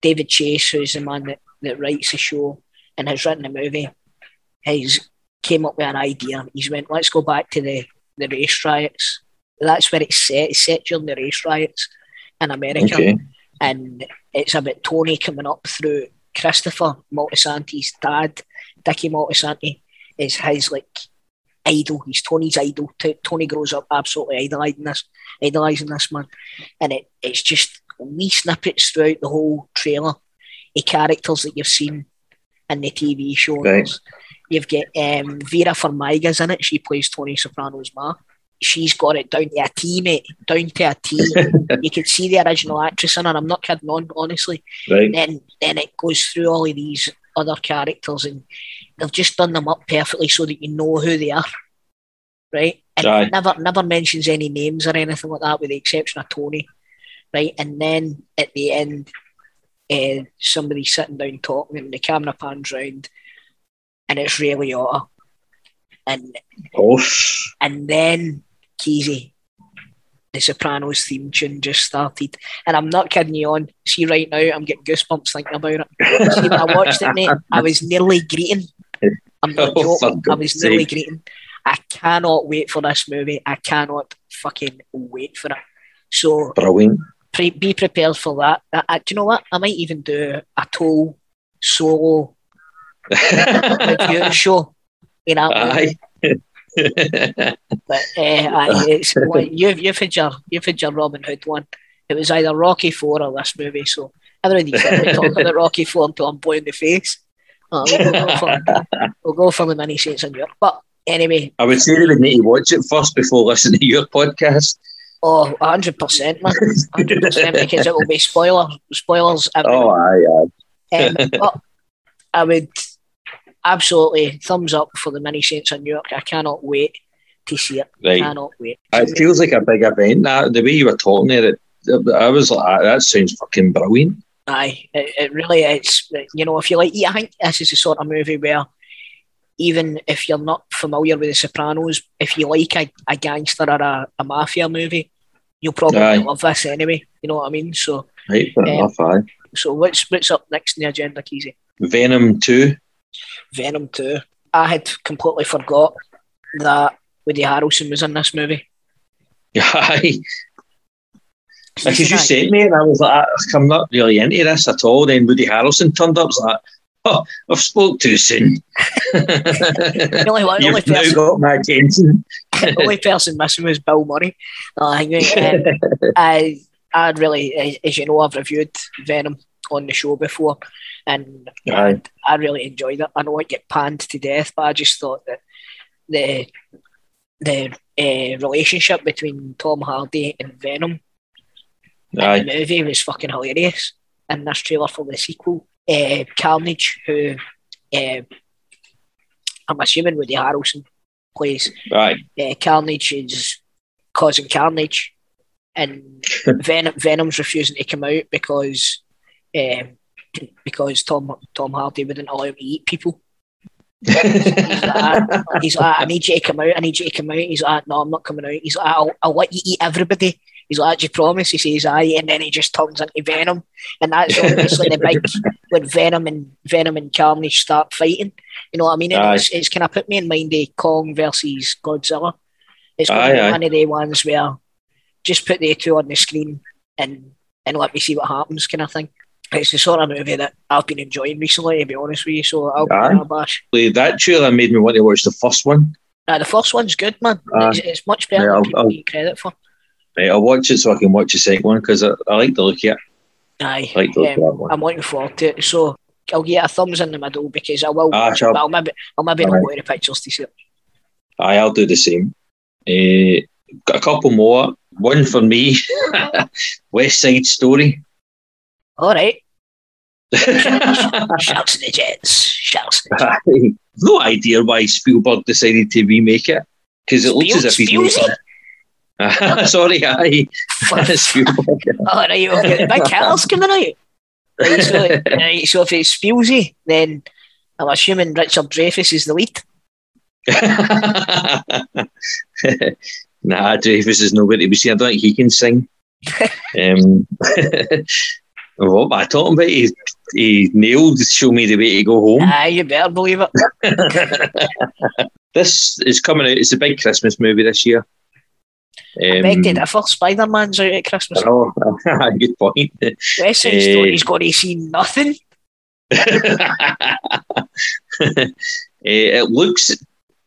David Chase, who's the man that, that writes the show and has written the movie, has came up with an idea. He's went, let's go back to the, the race riots. That's where it's set. It's set during the race riots. in America, Okay. and it's about Tony coming up through Christopher Moltisanti's dad, Dickie Moltisanti, is his like idol. He's Tony's idol. T- Tony grows up absolutely idolizing this, idolizing this man, and it, it's just wee snippets throughout the whole trailer. The characters that you've seen in the TV show. Right. You've got um, Vera Farmiga's in it. She plays Tony Soprano's ma. She's got it down to a T, mate. Down to a T. you can see the original actress in her. I'm not kidding on, honestly. Right. Then then it goes through all of these other characters and they've just done them up perfectly so that you know who they are. Right? And Aye. never never mentions any names or anything like that with the exception of Tony. Right? And then at the end uh, somebody's sitting down talking and the camera pans round and it's Ray Liotta. And Off. and then Keezy, the Sopranos theme tune just started. And I'm not kidding you on. See, right now, I'm getting goosebumps thinking about it. See, when I watched it, mate, I was nearly greeting. I'm not Oh, joking. I was God's nearly sake. greeting. I cannot wait for this movie. I cannot fucking wait for it. So Brilliant. Pre- be prepared for that. I, I- do you know what? I might even do a toll solo review show. You know, Aye. But uh, it's you've you've had your you've had your Robin Hood one. It was either Rocky Four or this movie. So everybody's talking about Rocky Four until I'm blue in the face. Uh, we'll, go for, we'll go for the mini saints in Europe. But anyway, I would say they would need to watch it first before listening to your podcast. Oh, hundred percent, man, hundred percent, because it will be spoiler spoilers. everywhere. Oh, aye, aye. Um, but I would absolutely thumbs up for the mini saints in New York. I cannot wait to see it. Right. Cannot wait. It feels like a big event. That, the way you were talking there, it, I was like, "Ah, that sounds fucking brilliant. Aye, it, it really is. You know, if you like, I think this is the sort of movie where even if you're not familiar with The Sopranos, if you like a, a gangster or a, a mafia movie, you'll probably Aye. love this anyway. You know what I mean? So, Right, Um, enough, aye. so what's what's up next in the agenda, Keezy? Venom 2. Venom Two. I had completely forgot that Woody Harrelson was in this movie. Aye. Because you said me, and I was like, I'm not really into this at all. Then Woody Harrelson turned up, I was like, oh, I've spoke too soon. The only, one- only person, got my attention. the only person missing was Bill Murray. Uh, I think, um, I I really, as- you know, I've reviewed Venom on the show before, and. I really enjoyed it. I know it get panned to death, but I just thought that the the uh, relationship between Tom Hardy and Venom in the movie was fucking hilarious. And this trailer for the sequel, uh, Carnage, who uh, I'm assuming Woody Harrelson plays, Aye. uh, Carnage is causing carnage, and Venom, Venom's refusing to come out because um, because Tom Tom Hardy wouldn't allow him to eat people. He's like, he's like, I need you to come out. I need you to come out. He's like, no, I'm not coming out. He's like, I'll, I'll let you eat everybody. He's like, do you promise? He says, aye, and then he just turns into Venom, and that's obviously the big when Venom and Venom and Carnage start fighting. You know what I mean? And it's, it's kind of put me in mind of Kong versus Godzilla. It's Aye, aye. one of the ones where just put the two on the screen and and let me see what happens, kind of thing. It's the sort of movie that I've been enjoying recently, to be honest with you. So I'll Aye. bash. that trailer made me want to watch the first one. Uh, the first one's good, man. It's, it's much better Yeah, than I'll- people I'll- credit for. Right, I'll watch it so I can watch the second one because I, I like the look of it. Aye, I like um, of that one. I'm looking forward to it. So I'll get a thumbs in the middle because I will. Ah, watch it, but I'll maybe I'll maybe not go to the pictures to see it. Aye, I'll do the same. Uh, got a couple more. One for me, West Side Story. All right, shouts to the Jets, shouts. To the Jets. no idea why Spielberg decided to remake it because it looks as if he's Spiel- it. Sorry, I. Fuck. Spielberg. All right, you've got the big hitters coming out. Right, so, right, so if it's Spielsy, then I'm assuming Richard Dreyfuss is the lead. nah, Dreyfuss is nowhere to be seen. I don't think he can sing. um, what am I talking about? He, he nailed Show Me the Way to Go Home. Aye, you better believe it. this is coming out. It's a big Christmas movie this year. I beg to differ. Spider Man's out at Christmas. Oh, good point. West Side. Story's got to see nothing. Eh, it looks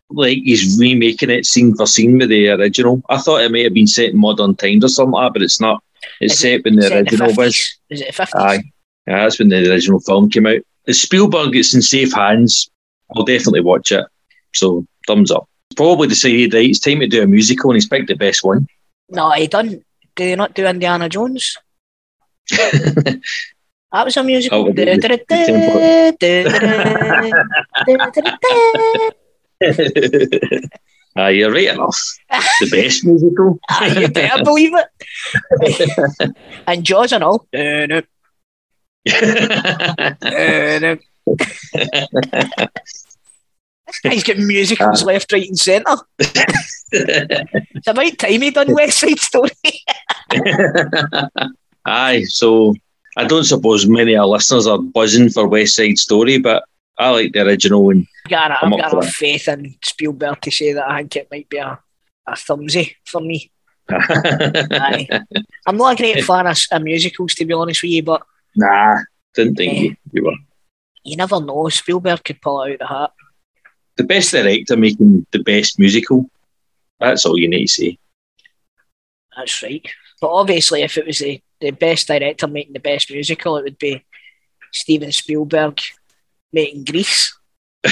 like he's remaking it scene for scene with the original. I thought it might have been set in modern times or something like that, but it's not. It's Is set when the original was. Is it the 50s? Aye. Yeah, that's when the original film came out. If Spielberg it's in safe hands, I'll definitely watch it. So thumbs up. Probably decided that it's time to do a musical and he's picked the best one. No, he done. Do they not do Indiana Jones? That was a musical. Ah, you're right enough. The best musical. Ah, you better believe it. and Jaws and all. This guy's got musicals uh, left, right, and centre. It's about time he done West Side Story. Aye, so I don't suppose many of our listeners are buzzing for West Side Story, but I like the original and I've got, I'm I've got enough faith in Spielberg to say that I think it might be a, a thumbsy for me. Aye. I'm not a great fan of, of musicals, to be honest with you, but nah, didn't think eh. you, you were. you never know. Spielberg could pull it out the hat. The best director making the best musical. That's all you need to say. That's right. But obviously, if it was the, the best director making the best musical, it would be Steven Spielberg making Grease.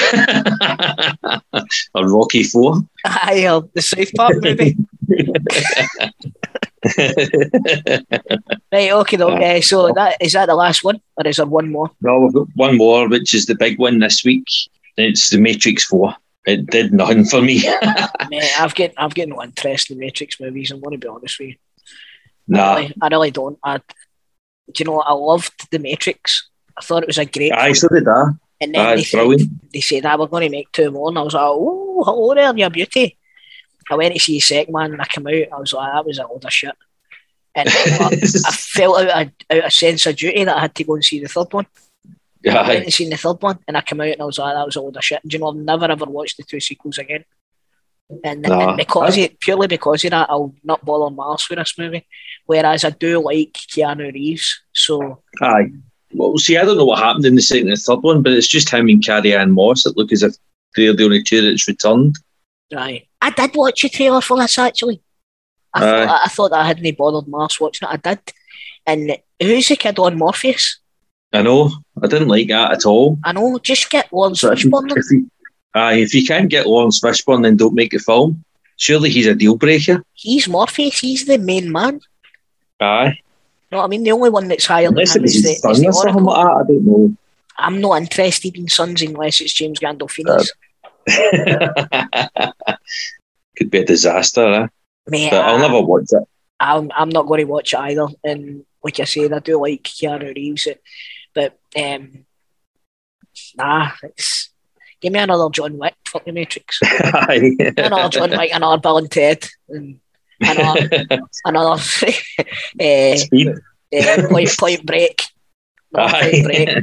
or Rocky Four. Aye, or the South Park movie. right, okay, okay. Uh, so that is that the last one, or is there one more? no, we've got one more, which is the big one this week. It's The Matrix 4. It did nothing for me. Mate, I've got I've got no interest in the Matrix movies. I'm going to be honest with you. I, nah. really, I really don't. I, do you know what? I loved The Matrix. I thought it was a great. I so did I. and then Aye, they said, they said, ah, we're going to make two more. And I was like, oh, hello there, you beauty. I went to see Second Man and I came out. I was like, that was a load of shit. And I, I felt out of, out of sense of duty that I had to go and see the third one. I went Aye. and seen the third one and I came out and I was like, that was a load of shit. And do you know, I've never ever watched the two sequels again. And, Nah. and because it, purely because of that, I'll not bother Mars with this movie. Whereas I do like Keanu Reeves. So, Aye. Well, see, I don't know what happened in the second and third one, but it's just him and Carrie-Anne Moss that look as if they're the only two that's returned. right. I did watch a trailer for this actually. I, Aye. thought, I thought I hadn't bothered Mars watching it. I did. And who's the kid on Morpheus? I know. I didn't like that at all. I know, just get Laurence So Fishburne. if you, aye, if you can't get Laurence Fishburne, then don't make the film. Surely he's a deal breaker. He's Morpheus. He's the main man. Aye. No, I mean the only one that's higher Unless it him is the, is the or something Oracle. like that, I don't know. I'm not interested in Sons unless it's James Gandolfini's. Could be a disaster, eh? Mate, But I'll I- never watch it. I'm, I'm not going to watch it either. And like I said, I do like Keanu Reeves, it, um, nah, it's give me another John Wick. Fuck the Matrix. Aye. another John Wick, another Bill and Ted, and another another uh, Speed. uh, point, point Break. Point Break. Aye.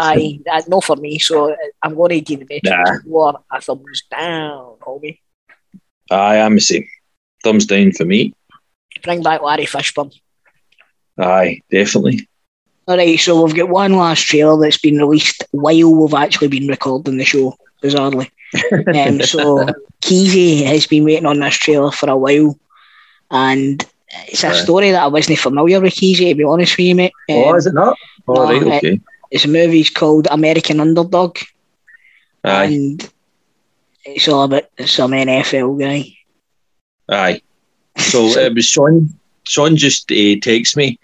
Aye, that's not for me. So uh, I'm going to give the Matrix Nah. War a thumbs down, homie. Aye, I'm the same. Thumbs down for me. Bring back Larry Fishburne. Aye, definitely. All right, so we've got one last trailer that's been released while we've actually been recording the show, bizarrely. um, so Keezy has been waiting on this trailer for a while, and it's a story that I wasn't familiar with Keezy, to be honest with you, mate. oh, Um, is it not? Oh, no, right, it- okay. it's a movie called American Underdog, Aye, and it's all about some NFL guy. aye. So it was Sean. Sean just uh, texted me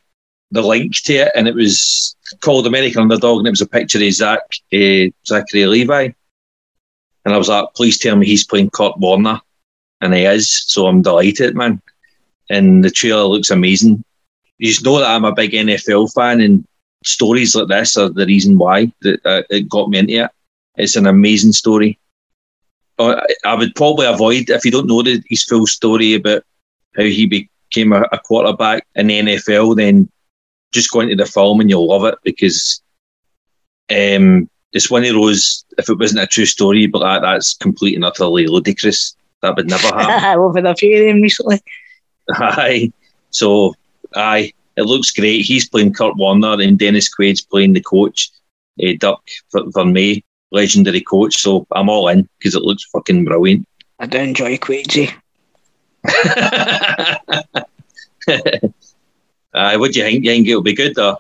the link to it, and it was called American Underdog, and it was a picture of Zach uh, Zachary Levi. And I was like, please tell me he's playing Kurt Warner, and he is. So I'm delighted, man. And the trailer looks amazing. You just know that I'm a big NFL fan, and stories like this are the reason why that uh, it got me into it. It's an amazing story. Uh, I would probably avoid if you don't know the, his full story about how he became a, a quarterback in the NFL. Then just go into the film and you'll love it because um, it's one of those. If it wasn't a true story, but that, that's complete and utterly ludicrous. That would never happen. I've had a few of them recently. Aye. So, aye, it looks great. He's playing Kurt Warner and Dennis Quaid's playing the coach, uh, Dick Vermeil, legendary coach. So I'm all in because it looks fucking brilliant. I do enjoy Quaidsy. uh, what do you think? You think it'll be good though?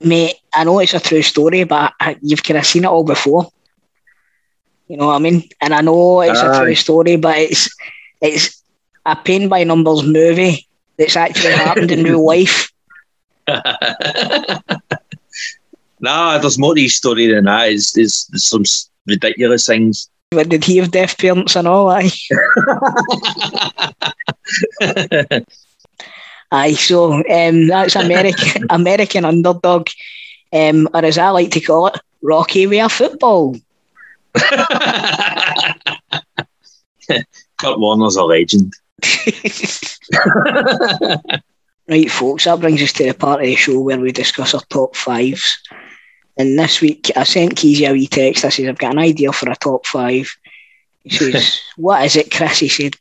Mate, I know it's a true story, but you've kind of seen it all before. You know what I mean? And I know it's Aye. a true story, but it's it's a pain by numbers movie that's actually happened in real life. nah, there's more to his story than that. It's, it's, it's some ridiculous things. But did he have deaf parents and all? aye, so um, that's American American underdog, um, or as I like to call it, Rocky Wear football. Kurt Warner's a legend. right, folks, that brings us to the part of the show where we discuss our top fives. And this week, I sent Keezy a wee text. I said, I've got an idea for a top five. He says, What is it, Chris? He said.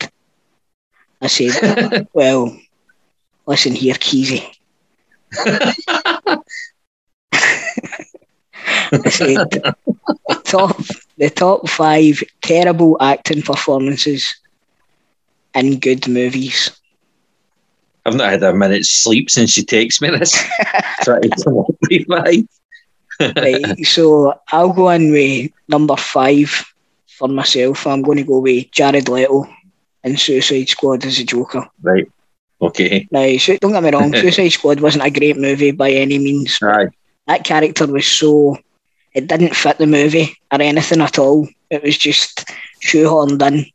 I said, Well, listen here, Keezy. I said, the top, the top five terrible acting performances in good movies. I've not had a minute's sleep since she takes me this. Try to come up with five. right, so I'll go in with number five for myself. I'm going to go with Jared Leto in Suicide Squad as a Joker. Right. Okay. Now, so don't get me wrong, Suicide Squad wasn't a great movie by any means. Right. That character was so it didn't fit the movie or anything at all. It was just shoehorned in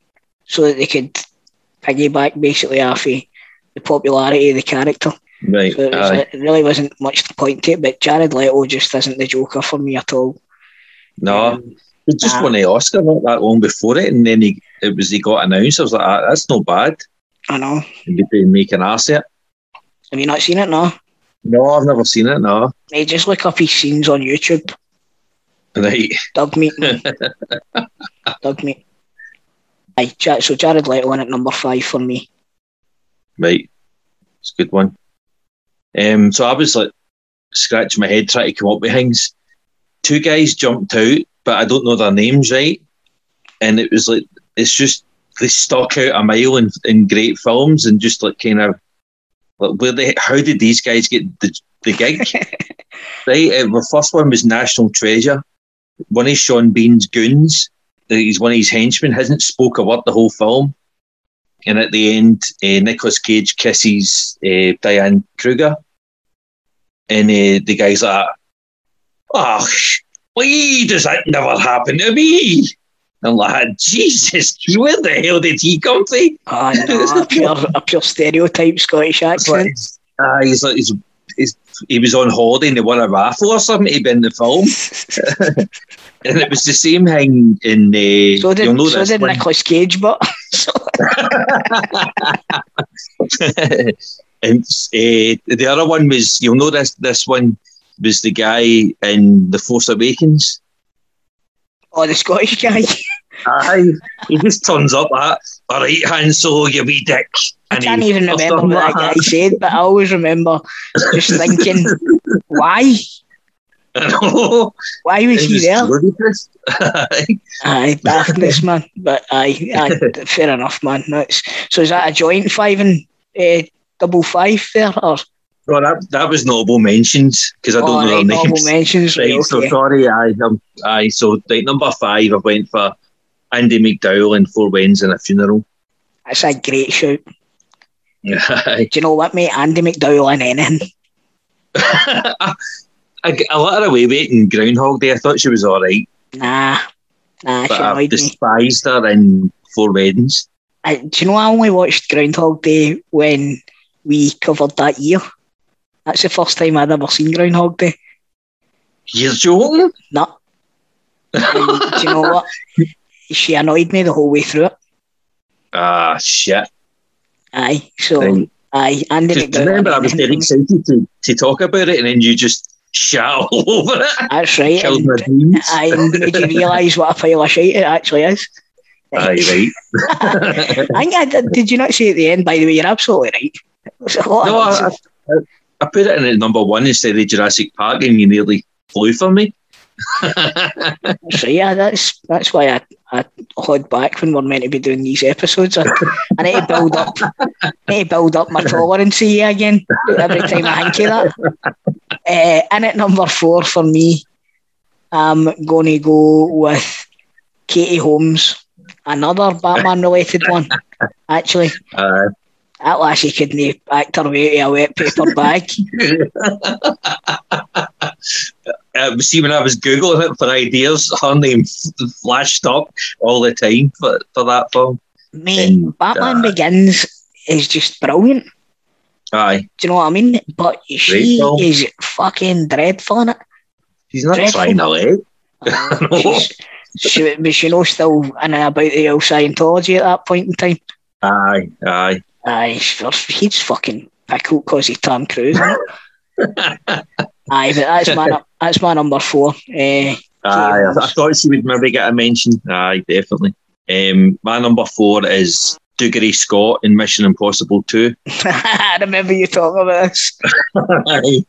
so that they could piggyback basically off of the popularity of the character. Right. So it, was, it, really wasn't much to point to it, but Jared Leto just isn't the Joker for me at all. No. Um, he just nah. won the Oscar not that long before it, and then he it was he got announced. I was like, ah, that's not bad. I know. Didn't make an ass it. Have you not seen it? No. No, I've never seen it. No. Hey, just look up his scenes on YouTube. Right. Dog meat. Dog meat. Aye, so Jared Leto in at number five for me. Right. It's a good one. Um, so I was like scratching my head trying to come up with things. Two guys jumped out, but I don't know their names right. And it was like it's just they stuck out a mile in, in great films and just like kind of like where they how did these guys get the the gig? right, uh, the first one was National Treasure. One of Sean Bean's goons, uh, he's one of his henchmen, hasn't spoke a word the whole film. And at the end, uh, Nicolas Cage kisses uh, Diane Kruger. And uh, the guy's like, oh, why does that never happen to me? I'm like, Jesus, where the hell did he come from? Oh, no, a, pure, a pure stereotype Scottish accent. uh, he's like, he's, he's, he was on holiday and they won a raffle or something He'd been in the film. and it was the same thing in the. Uh, so did, so did Nicolas Cage, but. and uh, the other one was, you'll know this, this one was the guy in The Force Awakens. Oh, the Scottish guy. Aye, he just turns up at all right, Han Solo, you wee dick. I can't even remember what that guy said, but I always remember just thinking, why? Why was he there? aye, daftness, man. But aye, aye, fair enough, man. That's, so is that a joint five and uh, double five there, or? Well, that that was noble mentions because I don't oh, know right, names. mentions, right, okay. So sorry, I um, I so right, number five, I went for Andie MacDowell in Four Weddings and a Funeral. That's a great shout. Do you know what, mate? Andie MacDowell in anything. I, I let her away waiting Groundhog Day. I thought she was all right. Nah, nah, but she I despised me. her in Four Weddings. I, do you know I only watched Groundhog Day when we covered that year? That's the first time I'd ever seen Groundhog Day. You're joking? No. do you know what? She annoyed me the whole way through it. Ah, shit. Aye, so right. aye, and remember, I was very excited to, to talk about it, and then you just shout all over it. That's right. Killed my dreams. I made you realise what a pile of shit it actually is. Aye, right. I think I did, did you not say at the end, by the way, you're absolutely right. There's a lot No, I, I, I put it in at number one instead of the Jurassic Park, and you nearly flew for me. So yeah, that's that's why I, I hold back when we're meant to be doing these episodes. I, I need to build up I need to build up my tolerance here again every time I think of that. Uh, and at number four for me, I'm gonna go with Katie Holmes, another Batman related one. Actually, Uh, that lassie couldn't act her way to a wet paper bag. uh, see, when I was googling it for ideas, her name flashed up all the time for, for that film. And, Batman uh, Begins is just brilliant. Aye, Do you know what I mean? But she is fucking dreadful in it. she's not Dreadful. trying to let. She's, she, but she knows still in and about the old Scientology at that point in time. Aye, aye. Aye, he's fucking pickled because he Tom Cruise. Aye, but that's my nu- that's my number four. Eh, Aye, I, I thought she would maybe get a mention. Aye, definitely. Um, my number four is Dougray Scott in Mission Impossible 2. I remember you talking about this. Aye.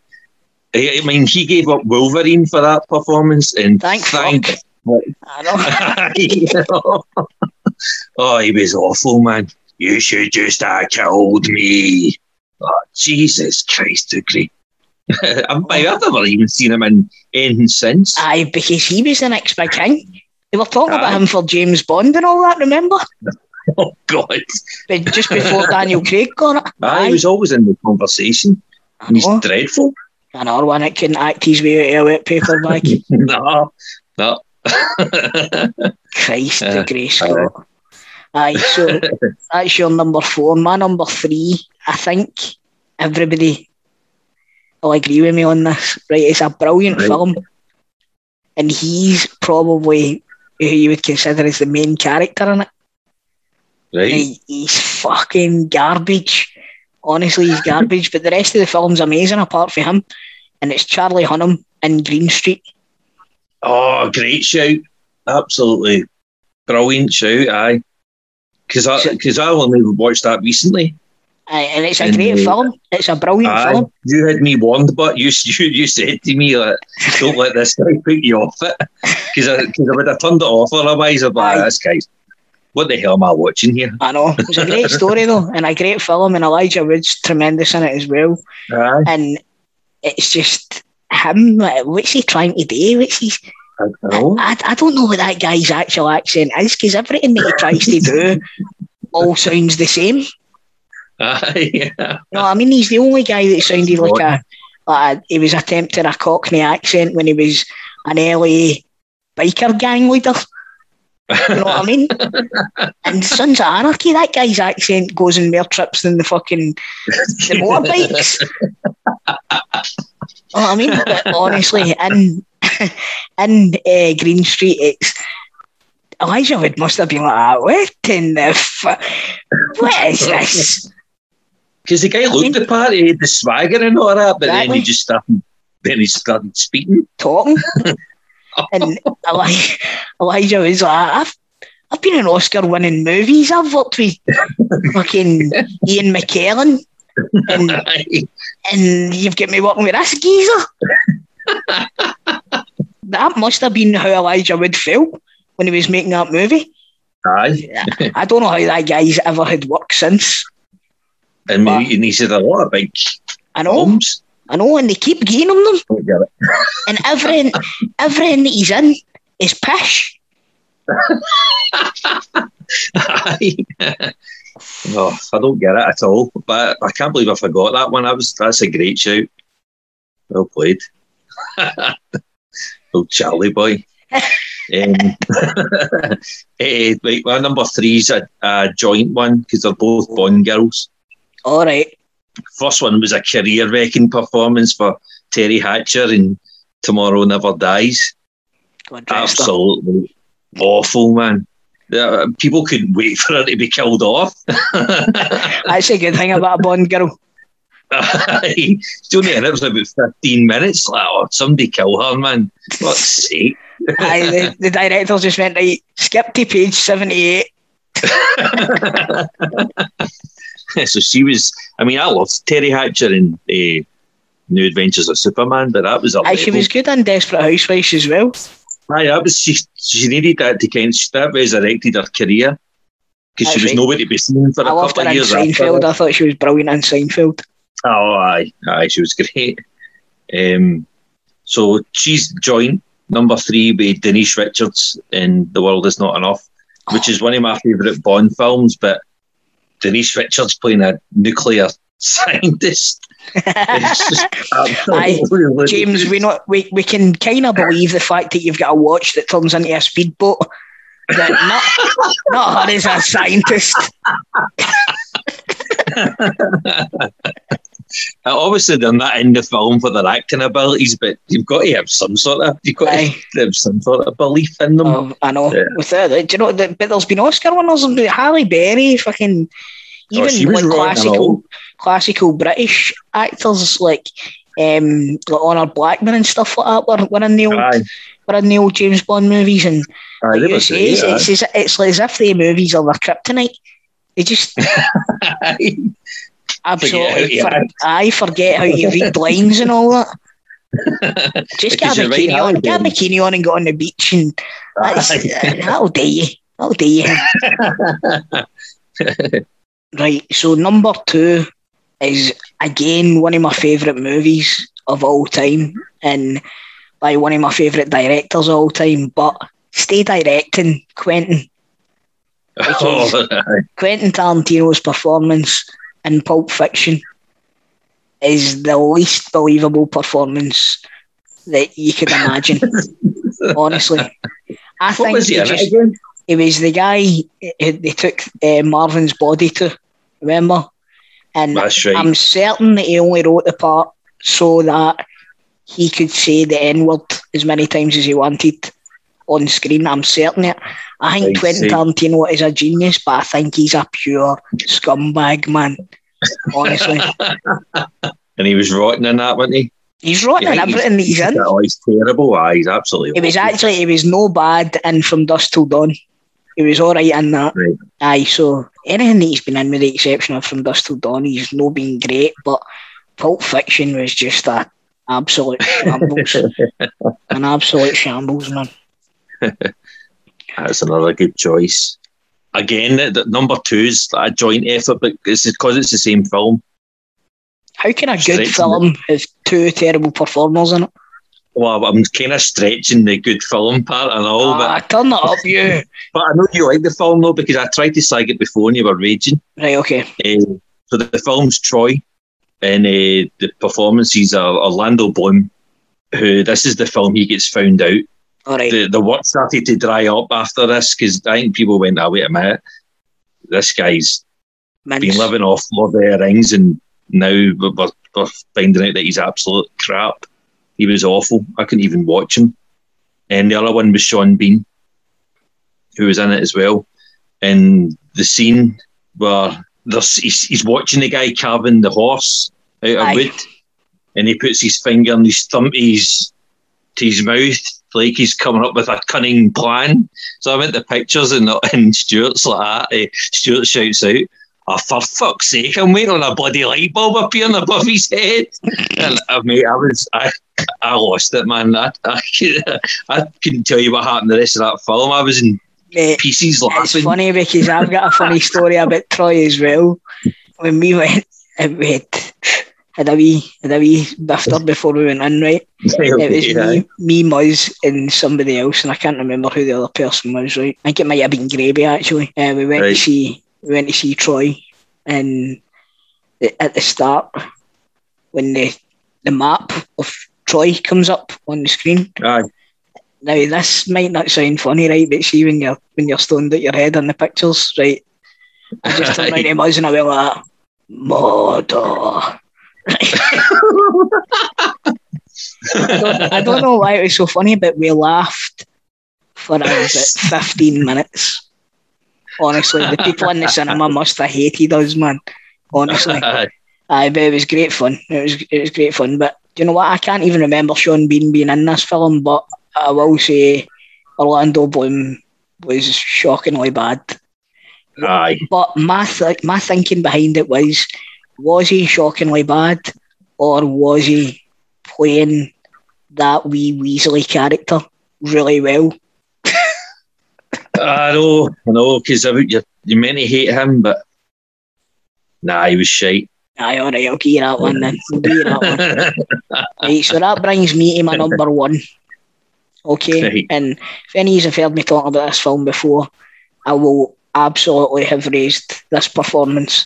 I I mean, he gave up Wolverine for that performance, and Thank thank fuck. I know. oh, he was awful, man. You should just have killed me. Oh, Jesus Christ, Dougray. I've I've never even seen him in anything since. Aye, because he was the next big thing. They were talking about him for James Bond and all that, remember? Oh, God. But just before Daniel Craig got it. Aye, he was always in the conversation. I He's dreadful. Another one that couldn't act his way out of a wet paper bag. no, no. Christ, Yeah. Dougray Scott. Aye, so that's your number four. My number three, I think everybody will agree with me on this. Right, it's a brilliant Right. film, and he's probably who you would consider as the main character in it. right. He- he's fucking garbage. Honestly, he's garbage. but the rest of the film's amazing apart from him, and it's Charlie Hunnam in Green Street. Oh, great shout. Absolutely brilliant shout, aye. Because I, cause I only watched that recently. Aye, and it's a And, great film. It's a brilliant Aye. film. You had me warned, but you, you, you said to me, like, don't let this guy put you off it. Because I, 'cause I would have turned it off otherwise. I'd like, this guy's, what the hell am I watching here? I know. It's a great story though, and a great film, and Elijah Wood's tremendous in it as well. Aye. And it's just him. like, What's he trying to do? What's he? I know. I, I don't know what that guy's actual accent is because everything that he tries to do all sounds the same. Aye, ah, yeah. You know, what I mean, he's the only guy that sounded like a, like a he was attempting a Cockney accent when he was an LA biker gang leader. You know what I mean? and Sons of Anarchy, that guy's accent goes in more trips than the fucking the motorbikes. Oh, I mean, but honestly, in in uh, Green Street, it's Elijah Wood must have been like, "Ah, "What in the fuck? What is this?" Because the guy looked the part, he had the swagger and all that, but then he just started, then he started speaking. talking. and Elijah, Elijah was like, I've, I've been in Oscar winning movies. I've worked with fucking Ian McKellen, and, and you've got me working with this geezer. That must have been how Elijah Wood felt when he was making that movie. Aye. I don't know how that guy's ever had work since. And, Wow. he, said a lot of big I know, films. I know, and they keep him them, Don't get it. and everything, everything that he's in is pish. Oh, I don't get it at all. But I can't believe I forgot that one. That was that's a great shout. Well played. Old Charlie boy. um, eh, right, my number three is a, a joint one because they're both Bond girls. All right, First one was a career wrecking performance for Teri Hatcher in Tomorrow Never Dies. God rest her. Absolutely awful, man. Uh, people couldn't wait for her to be killed off. That's a good thing about a Bond girl. It's only in it was about 15 minutes. Like, oh, somebody kill her, man. Fuck's sake. Aye, the, the director just went right. Skip to page seventy-eight. so she was. I mean, I loved Teri Hatcher in uh, New Adventures of Superman, but that was up. Aye, she was good on Desperate Housewives as well. Aye, that was she. She needed that to kind of that resurrected her career because she was right. nowhere to be seen for I a loved couple her of in years. after Seinfeld. that. I thought she was brilliant in Seinfeld. Oh, aye, aye, she was great. Um, so she's joined number three with Denise Richards in The World Is Not Enough, which is one of my favourite Bond films. But Denise Richards playing a nuclear scientist. Absolutely James, we not we, we can kind of believe the fact that you've got a watch that turns into a speedboat. But not not her as a scientist. Obviously, they're not in the film for their acting abilities, but you've got to have some sort of you've got Aye. to have some sort of belief in them. Oh, I know. Yeah. Without it, do you know? that- But there's been Oscar winners and Halle Berry, fucking Oh, even was like classical classical British actors like um like Honor Blackman and stuff like that were, were in the old Aye, were in the old James Bond movies and aye, like you say, great, it's, it's, it's like as if the movies are their kryptonite. They just. absolutely for, I forget how you read lines and all that. Just get a right, on, get a bikini on and go on the beach and that's, that'll do you. That'll do you. Right, so number two is again one of my favourite movies of all time, and by one of my favourite directors of all time. But stay directing, Quentin. Oh. Quentin Tarantino's performance in Pulp Fiction is the least believable performance that you could imagine. honestly, I what think was he he just again? it was the guy they took uh, Marvin's body to, remember? And right. I'm certain that he only wrote the part so that he could say the N word as many times as he wanted on screen. I'm certain it. I think I Quentin see. Tarantino is a genius, but I think he's a pure scumbag, man. Honestly, and he was rotten in that, wasn't he? he's rotten in Yeah, he's- everything that he's in. Oh, he's terrible. Aye, he's absolutely. It was actually it was no bad in From Dusk Till Dawn. He was all right in that. Right. Aye, so anything that he's been in, with the exception of From Dusk Till Dawn, he's no been great. But Pulp Fiction was just a absolute shambles, an absolute shambles, man. That's another good choice. Again, the, the number two is a joint effort, but it's because it's the same film. How can a good film have two terrible performers in it? Well, I'm kind of stretching the good film part and all, Ah, turn it up, you. but, but I know you like the film though because I tried to slag it before and you were raging. Right, okay. Uh, so the, the film's Troy, and uh, the performances are Orlando Bloom, who this is the film he gets found out. All right. The the work started to dry up after this because I think people went, "Oh wait a minute, this guy's Mince. been living off Lord of the Rings, and now we're, we're finding out that he's absolute crap. He was awful. I couldn't even watch him. And the other one was Sean Bean, who was in it as well. And the scene where he's, he's watching the guy carving the horse out of Aye. wood, and he puts his finger and his thumb to his, to his mouth, like he's coming up with a cunning plan. So I went to pictures, and, and Stuart's like that. eh, Stuart shouts out, Oh, for fuck's sake, I'm waiting on a bloody light bulb appearing above his head. and uh, mate, I was, I, I lost it, man. I, I, I couldn't tell you what happened the rest of that film. I was in Mate, pieces It's funny because I've got a funny story about Troy as well. When we went, we had, had a wee, had a wee bifter before we went in, right? It was Yeah. me, me, Muzz, and somebody else, and I can't remember who the other person was. Right, I think it might have been Gravy actually. Uh, we went Right. to see, we went to see Troy, and at the start, when the the map of Troy comes up on the screen. Aye. Now this might not sound funny, right? But see when you're when you're stoned at your head in the pictures, right? I just turned around to Muzz and I went like, that, Mordor. I don't, I don't know why it was so funny, but we laughed for about 15 minutes. Honestly, the people in the cinema must have hated us, man. Honestly. Aye. But it was great fun. It was it was great fun. But do you know what? I can't even remember Sean Bean being in this film, but I will say Orlando Bloom was shockingly bad. Aye. But my th- my thinking behind it was, was he shockingly bad, or was he playing that wee Weasley character really well? I know, I know, because you you meant to hate him, but nah, he was shite. Aye, all right, I'll give you that one then. I'll give you that one. right, so that brings me to my number one. Okay, Right. and if any of you have heard me talk about this film before, I will absolutely have raised this performance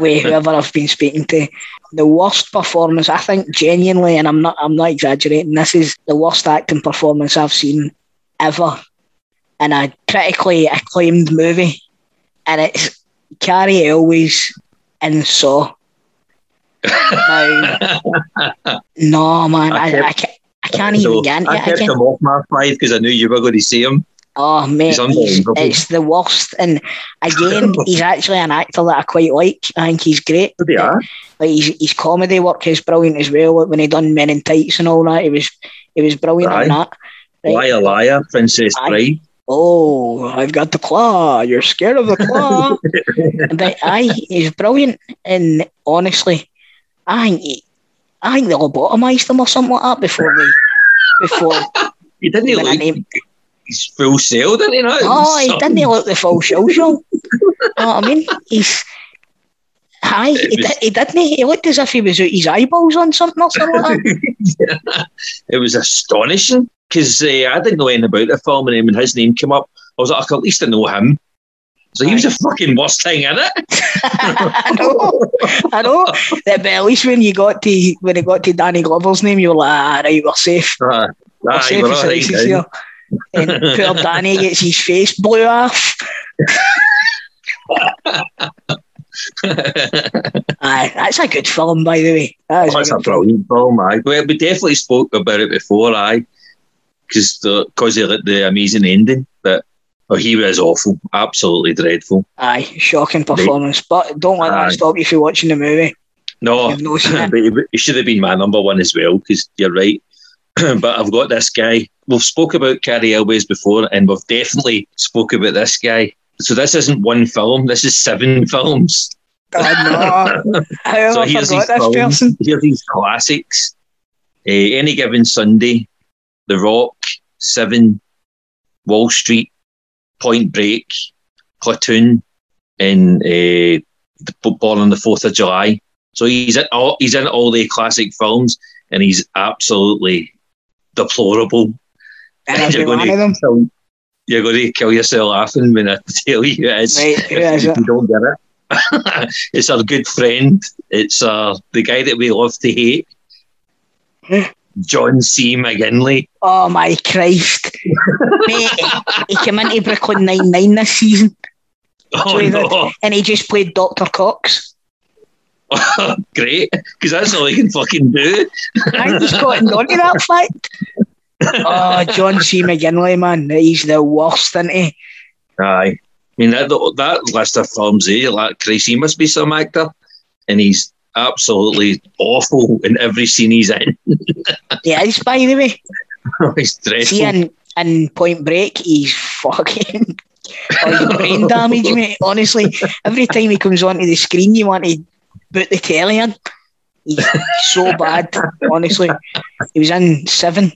with whoever I've been speaking to. The worst performance, I think, genuinely, and I'm not, I'm not exaggerating. This is the worst acting performance I've seen ever in a critically acclaimed movie, and it's Cary Elwes in Saw. Now, no, man, I I, I, can't, I can't even get into I it. I kept him off my five because I knew you were going to see him. Oh, mate, he's, it's the worst. And again, he's actually an actor that I quite like. I think he's great. They. Like his, his comedy work is brilliant as well. Like when he done Men in Tights and all that, he was he was brilliant Aye. on that. Right. Liar, liar, Princess Aye. Bride. Oh, I've got the claw. You're scared of the claw. but aye, he's brilliant. And honestly, I think he, I think they lobotomised him or something like that before they before He didn't they went look in him. He's full sail, didn't he? Now? Oh, he Something. didn't look the full show show. you know what I mean? He's aye, he, It did, was- he didn't. He looked as if he was out his eyeballs on something or something like that. it was astonishing because uh, I didn't know anything about the film, and when his name came up, I was like, at least I know him. So he was the fucking worst thing in it. I know, I know. But at least when you got to when it got to Danny Glover's name, you were like, ah, right, we're safe. Ah, We're safe we're right here. And poor Danny gets his face blew off. Aye, that's a good film, by the way. That Oh, it's a film. brilliant film, aye. Well, we definitely spoke about it before, aye. Because the, cause of the, the amazing ending. But oh, he was awful. Absolutely dreadful. Aye, shocking performance. But don't let Aye. that stop you from watching the movie. No, no it. but he should have been my number one as well, because you're right. but I've got this guy. We've spoke about Cary Elwes before, and we've definitely spoke about this guy. So this isn't one film. This is seven films. Oh, no. How so I here's forgot these films. person? Here's these classics. Uh, Any given Sunday, The Rock, Seven, Wall Street, Point Break, Platoon, and uh, Born on the Fourth of July. So he's in all he's in all the classic films, and he's absolutely deplorable. And you're, going to kill, you're going to kill yourself laughing when I tell you it is. Right, if is it? don't get it. it's our good friend. It's uh, the guy that we love to hate. John C. McGinley. Oh my Christ. Mate, he came into Brooklyn Nine Nine this season Oh no, and he just played Dr. Cox. great! Because that's all he can fucking do. I he's gotten onto that fact. Oh, John C. McGinley, man. He's the worst, isn't he? Aye, I mean that that list of films, eh? Like Christ, he must be some actor, and he's absolutely awful in every scene he's in. He is, by the way. he's dreadful. See, in, in Point Break, he's fucking. He's brain damage, mate. Honestly, every time he comes onto the screen, you want to put the telly in. He's so bad, honestly. He was in Seven.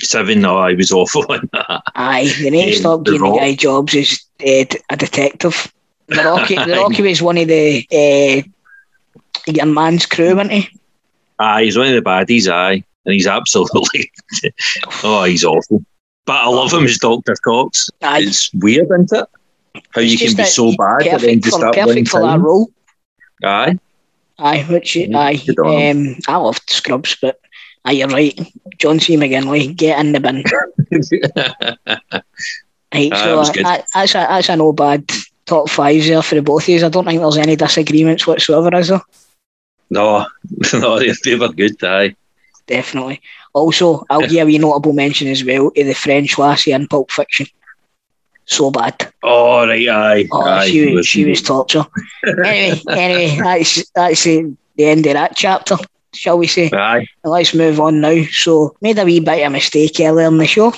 Seven, no, he was awful in that. Aye, they need to Um, stop The the guy jobs as uh, a detective. The Rocky, the Rocky was one of the uh, your man's crew, wasn't he? Aye, he's one of the baddies, aye. And he's absolutely, oh, he's awful. But I love him as Dr. Cox. Aye, It's weird, isn't it? How you can be that so bad, but then just that one perfect for that time. role. Aye. Aye, which aye, um, I loved Scrubs, but aye, you're right. John C. McGinley, get in the bin. Right, so uh, that, that's a that's a no bad top five there for the both of you. I don't think there's any disagreements whatsoever, is there? no, no, they they were good, aye. Definitely. Also, I'll give a wee notable mention as well to the French lassie in Pulp Fiction. So bad. Oh, right, aye. Oh, aye. she, was- she was torture. anyway, anyway, that's that's the, the end of that chapter, shall we say? Aye. Let's move on now. So, made a wee bit of a mistake earlier in the show,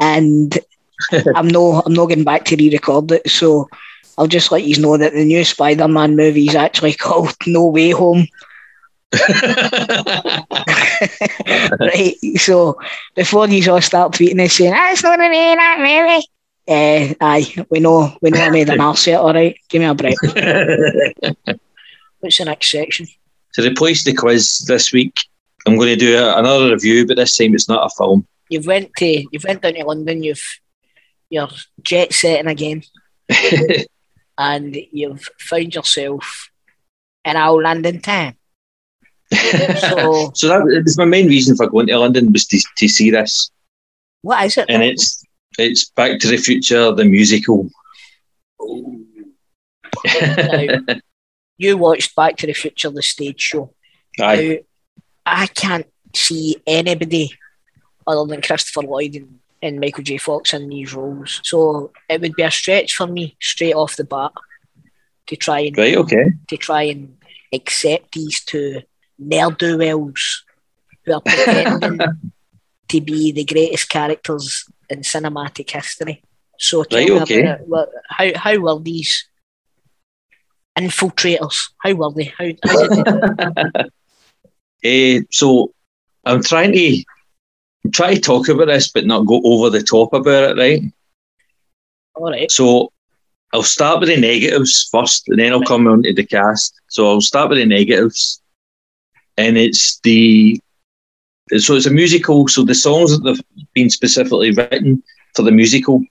and I'm no I'm not getting back to re-record it. So, I'll just let you know that the new Spider-Man movie is actually called No Way Home. right. So before you all start tweeting and saying, ah, "That's not a me, that movie," uh, aye, we know, we know I made an arse All right, give me a break. What's the next section? To replace the quiz this week, I'm going to do a, another review, but this time it's not a film. You've went to, you've went down to London. You've, you're jet setting again, and you've found yourself in our London town. so, so that was my main reason for going to London was to, to see this. What is it? And it's it's Back to the Future, the musical. now, you watched Back to the Future, the stage show. Aye. Now, I can't see anybody other than Christopher Lloyd and, and Michael J. Fox in these roles. So it would be a stretch for me straight off the bat to try and right, okay. to try and accept these two ne'er do wells who are pretending to be the greatest characters in cinematic history. So tell right, me okay. about it. How how were these infiltrators? How were they? How, how did they? uh, so I'm trying to I'm trying to talk about this, but not go over the top about it, right? All right. So I'll start with the negatives first, and then I'll come on to the cast. So I'll start with the negatives, and it's the so it's a musical. So the songs that have been specifically written for the musical,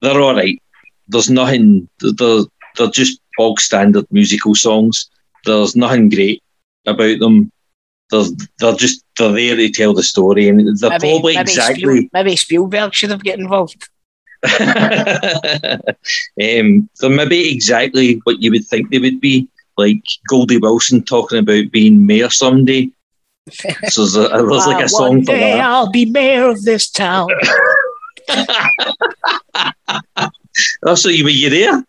they're all right. There's nothing. They're they're just bog standard musical songs. There's nothing great about them. They're they're just they're there to tell the story, and they're maybe, probably maybe exactly. Spiel, maybe Spielberg should have get involved. um, they're maybe exactly what you would think they would be, like Goldie Wilson talking about being mayor someday so there's, a, there's like a uh, song for that. I'll be mayor of this town. oh, so you were you there?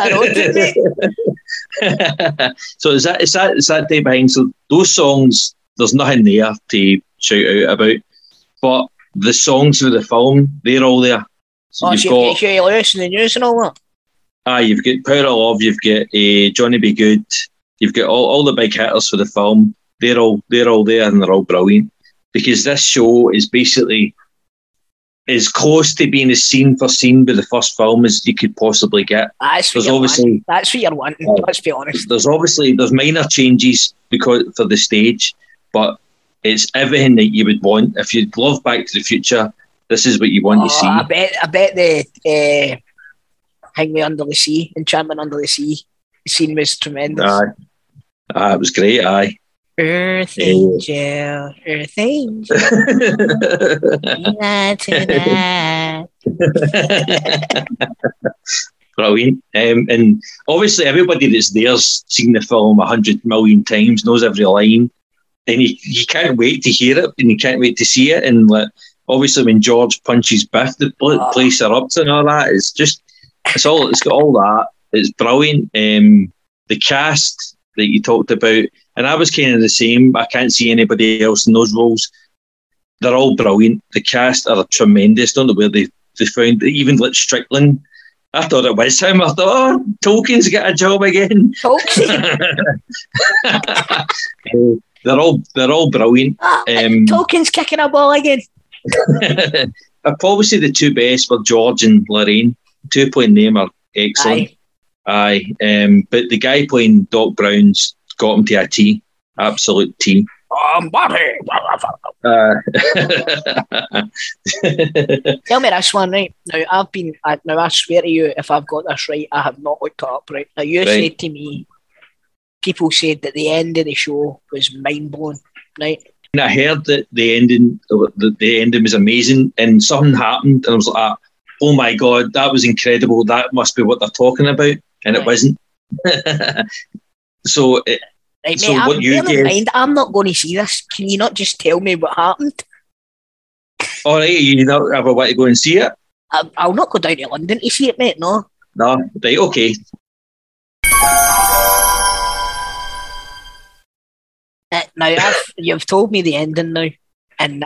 I don't so is that is that is that day behind? So those songs, there's nothing there to shout out about, but the songs for the film, they're all there. So oh, you've so got Huey Lewis and the news and all that. Ah, you've got Power of Love, you've got uh, Johnny B. Goode, you've got all, all the big hitters for the film they're all they're all there and they're all brilliant because this show is basically as close to being a scene for scene with the first film as you could possibly get. That's there's obviously that's what you're wanting. Uh, let's be honest. There's obviously there's minor changes because for the stage, but it's everything that you would want if you love Back to the Future. This is what you want oh, to see. I bet I bet the uh, Hang Me Under the Sea, Enchantment Under the Sea scene was tremendous. Aye. Ah, it was great. Aye. Earth angel, Earth angel, tonight, tonight. Brilliant. Um, and obviously, everybody that's there's seen the film a hundred million times, knows every line, and you, you can't wait to hear it, and you can't wait to see it. And like, obviously, when George punches Biff, the oh. place erupts and all that, it's just, it's all, it's got all that. It's brilliant. Um, the cast that you talked about and I was kind of the same. I can't see anybody else in those roles. They're all brilliant. The cast are tremendous. Don't know where they, they found even like Strickland. I thought it was him. I thought, oh, Tolkan's got a job again. Tolkan. they're all they're all brilliant. Oh, um, Tolkan's kicking a ball again. I'd probably say the two best were George and Lorraine. Two playing them are excellent. Aye. Aye. Um, but the guy playing Doc Brown's got him to a T, absolute T. Um, uh, Tell me this one, right? Now I've been I, now I swear to you, if I've got this right, I have not looked it up right. Now you right. said to me, people said that the end of the show was mind blowing, right? And I heard that the ending, the, the ending was amazing, and something happened, and I was like, "Oh my god, that was incredible! That must be what they're talking about," and right. it wasn't. So, it, right, so mate, what I'm, you get? Mind, I'm not going to see this. Can you not just tell me what happened? All right, you not ever want to go and see it? I, I'll not go down to London to see it, mate. No. No, right, okay. Uh, now I've, you've told me the ending now, and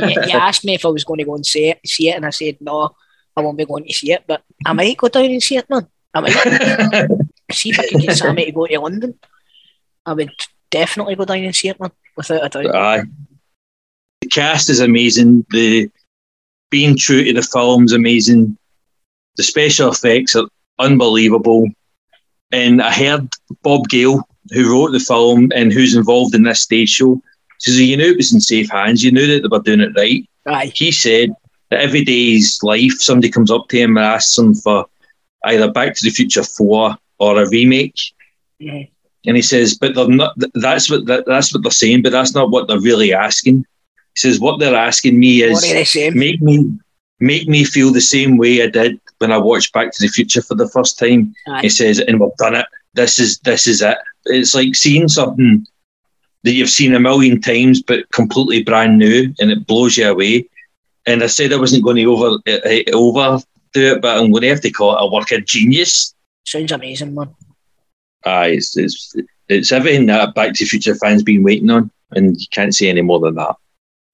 you, you, asked me if I was going to go and see it, see it, and I said no. I won't be going to see it, but I might go down and see it, man. I might see if I can get Sammy to go to London. I would definitely go down and see it, man, without a doubt. Aye. The cast is amazing. The being true to the film's amazing. The special effects are unbelievable. And I heard Bob Gale, who wrote the film and who's involved in this stage show, says you knew it was in safe hands. You knew that they were doing it right. Aye. He said that every day's life, somebody comes up to him and asks him for either Back to the Future Four or a remake. Yeah. And he says, but they're not. That's what that, that's what they're saying, but that's not what they're really asking. He says, what they're asking me is What are they saying? make me make me feel the same way I did when I watched Back to the Future for the first time. Aye. He says, and we've done it. This is this is it. It's like seeing something that you've seen a million times, but completely brand new, and it blows you away. And I said I wasn't going to over uh, overdo it, but I'm going to have to call it a work of genius. Sounds amazing, man. Aye, it's, it's it's everything that Back to the Future fans been waiting on, and you can't say any more than that.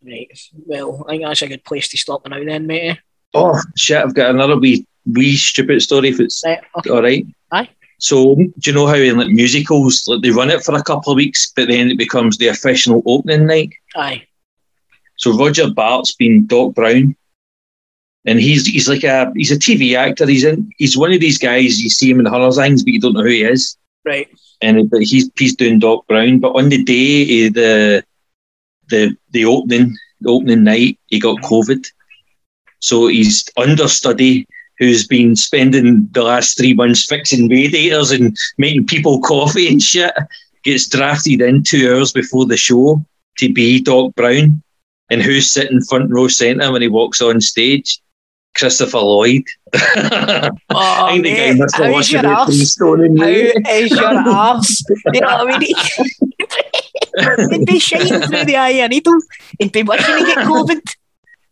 Right. Well, I think that's a good place to stop now then, mate. Oh shit! I've got another wee wee stupid story. If it's Right. Okay. all right. Aye. So do you know how in like musicals, like they run it for a couple of weeks, but then it becomes the official opening night. Aye. So Roger Bart's been Doc Brown, and he's he's like a he's a TV actor. He's in he's one of these guys you see him in Hunters things, but you don't know who he is. Right. And uh, but he's he's doing Doc Brown. But on the day of the the the opening the opening night, he got COVID. So he's understudy who's been spending the last three months fixing radiators and making people coffee and shit gets drafted in two hours before the show to be Doc Brown. And who's sitting front row centre when he walks on stage? Christopher Lloyd. Oh, I think the guy mate, must how's your it arse? How is your arse? You know what I mean? It'd be shining through the eye of a needle and be wishing to get COVID.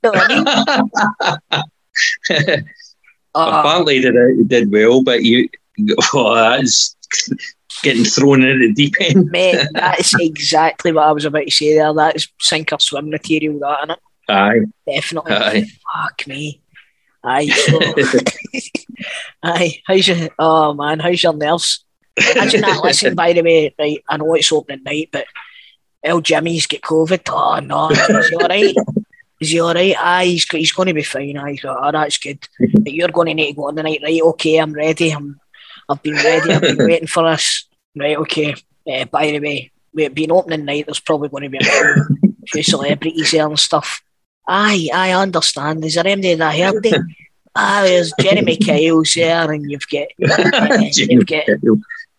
You know what I mean? Oh, Apparently, he did, he did well, but you, oh, that's getting thrown in the deep end. mate, that's exactly what I was about to say there. That's sink or swim material, that, innit? Aye, Definitely. aye. Fuck me. Aye, so. aye, how's your. Oh, man, how's your nerves? Imagine that. Listen, by the way, right, I know it's opening night, but El Jimmy's get COVID. Oh, no. Is he all right? Is he all right? Aye, he's, he's going to be fine. Aye, he's got, oh, that's good. But you're going to need to go on the night, right? Okay, I'm ready. I'm, I've been ready. I've been waiting for us. Right, okay. Uh, by the way, it being opening night, there's probably going to be a few celebrities there and stuff. Aye, I understand. Is there anybody that I heard it? Ah, there's Jeremy Kyle's there, and you've got uh, you've got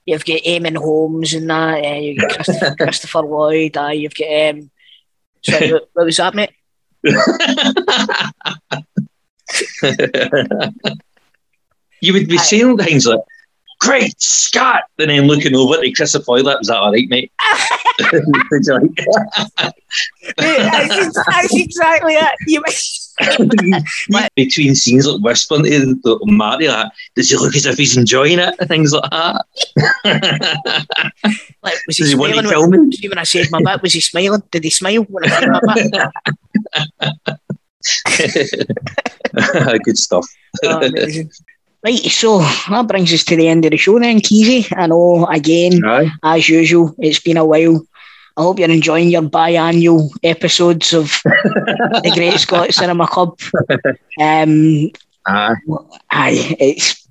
you've got Eamonn Holmes and that. Uh, you've got Christopher, Christopher Lloyd. Aye, you've got um. Sorry, what, what was that, mate? you would be saying things like, Great Scott! And then looking over to Lloyd, that was that all right, mate? Did you like- that's, that's exactly it. You, Between scenes, like whispering to the Marty, like, does he look as if he's enjoying it? Things like that. like, was he does he smiling? kill When, me? when I said my bit, was he smiling? Did he smile when I said my bit? Good stuff. Oh. Right, so that brings us to the end of the show then, Keezy. I know, again, Aye. as usual, it's been a while. I hope you're enjoying your biannual episodes of the Great Scott Cinema Club. Um, Aye. aye, it's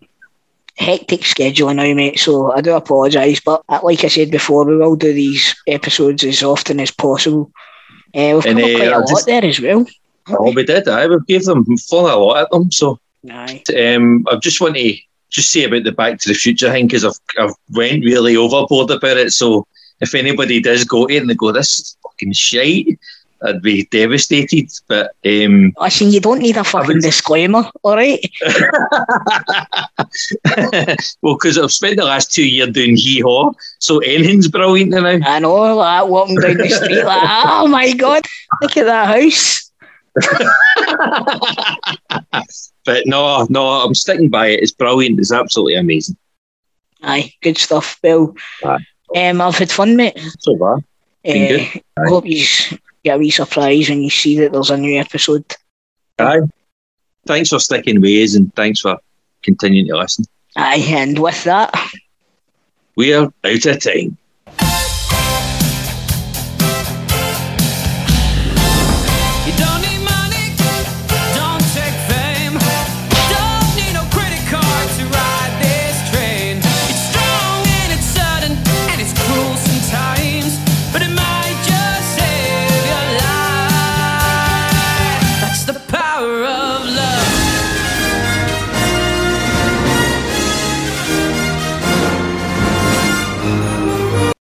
hectic scheduling now, mate, so I do apologise. But uh, like I said before, we will do these episodes as often as possible. Uh, we've And, covered uh, quite a lot there as well. Oh, we did. I we gave them flung a lot at them. So Aye. um, I just want to just say about the Back to the Future thing because I've I've went really overboard about it. So if anybody does go to it and they go, "This is fucking shite," I'd be devastated. But um, Listen, you don't need a fucking would- disclaimer, all right? well, because I've spent the last two years doing hee haw, so anything's brilliant now. I know, like walking down the street, like, oh my god, look at that house. but no, no, I'm sticking by it. It's brilliant. It's absolutely amazing. Aye, good stuff, Bill. Aye. Um, I've had fun, mate. So far, Been good. Uh, I hope you get a wee surprise when you see that there's a new episode. aye. thanks for sticking with us and thanks for continuing to listen. Aye, and with that, We're out of time.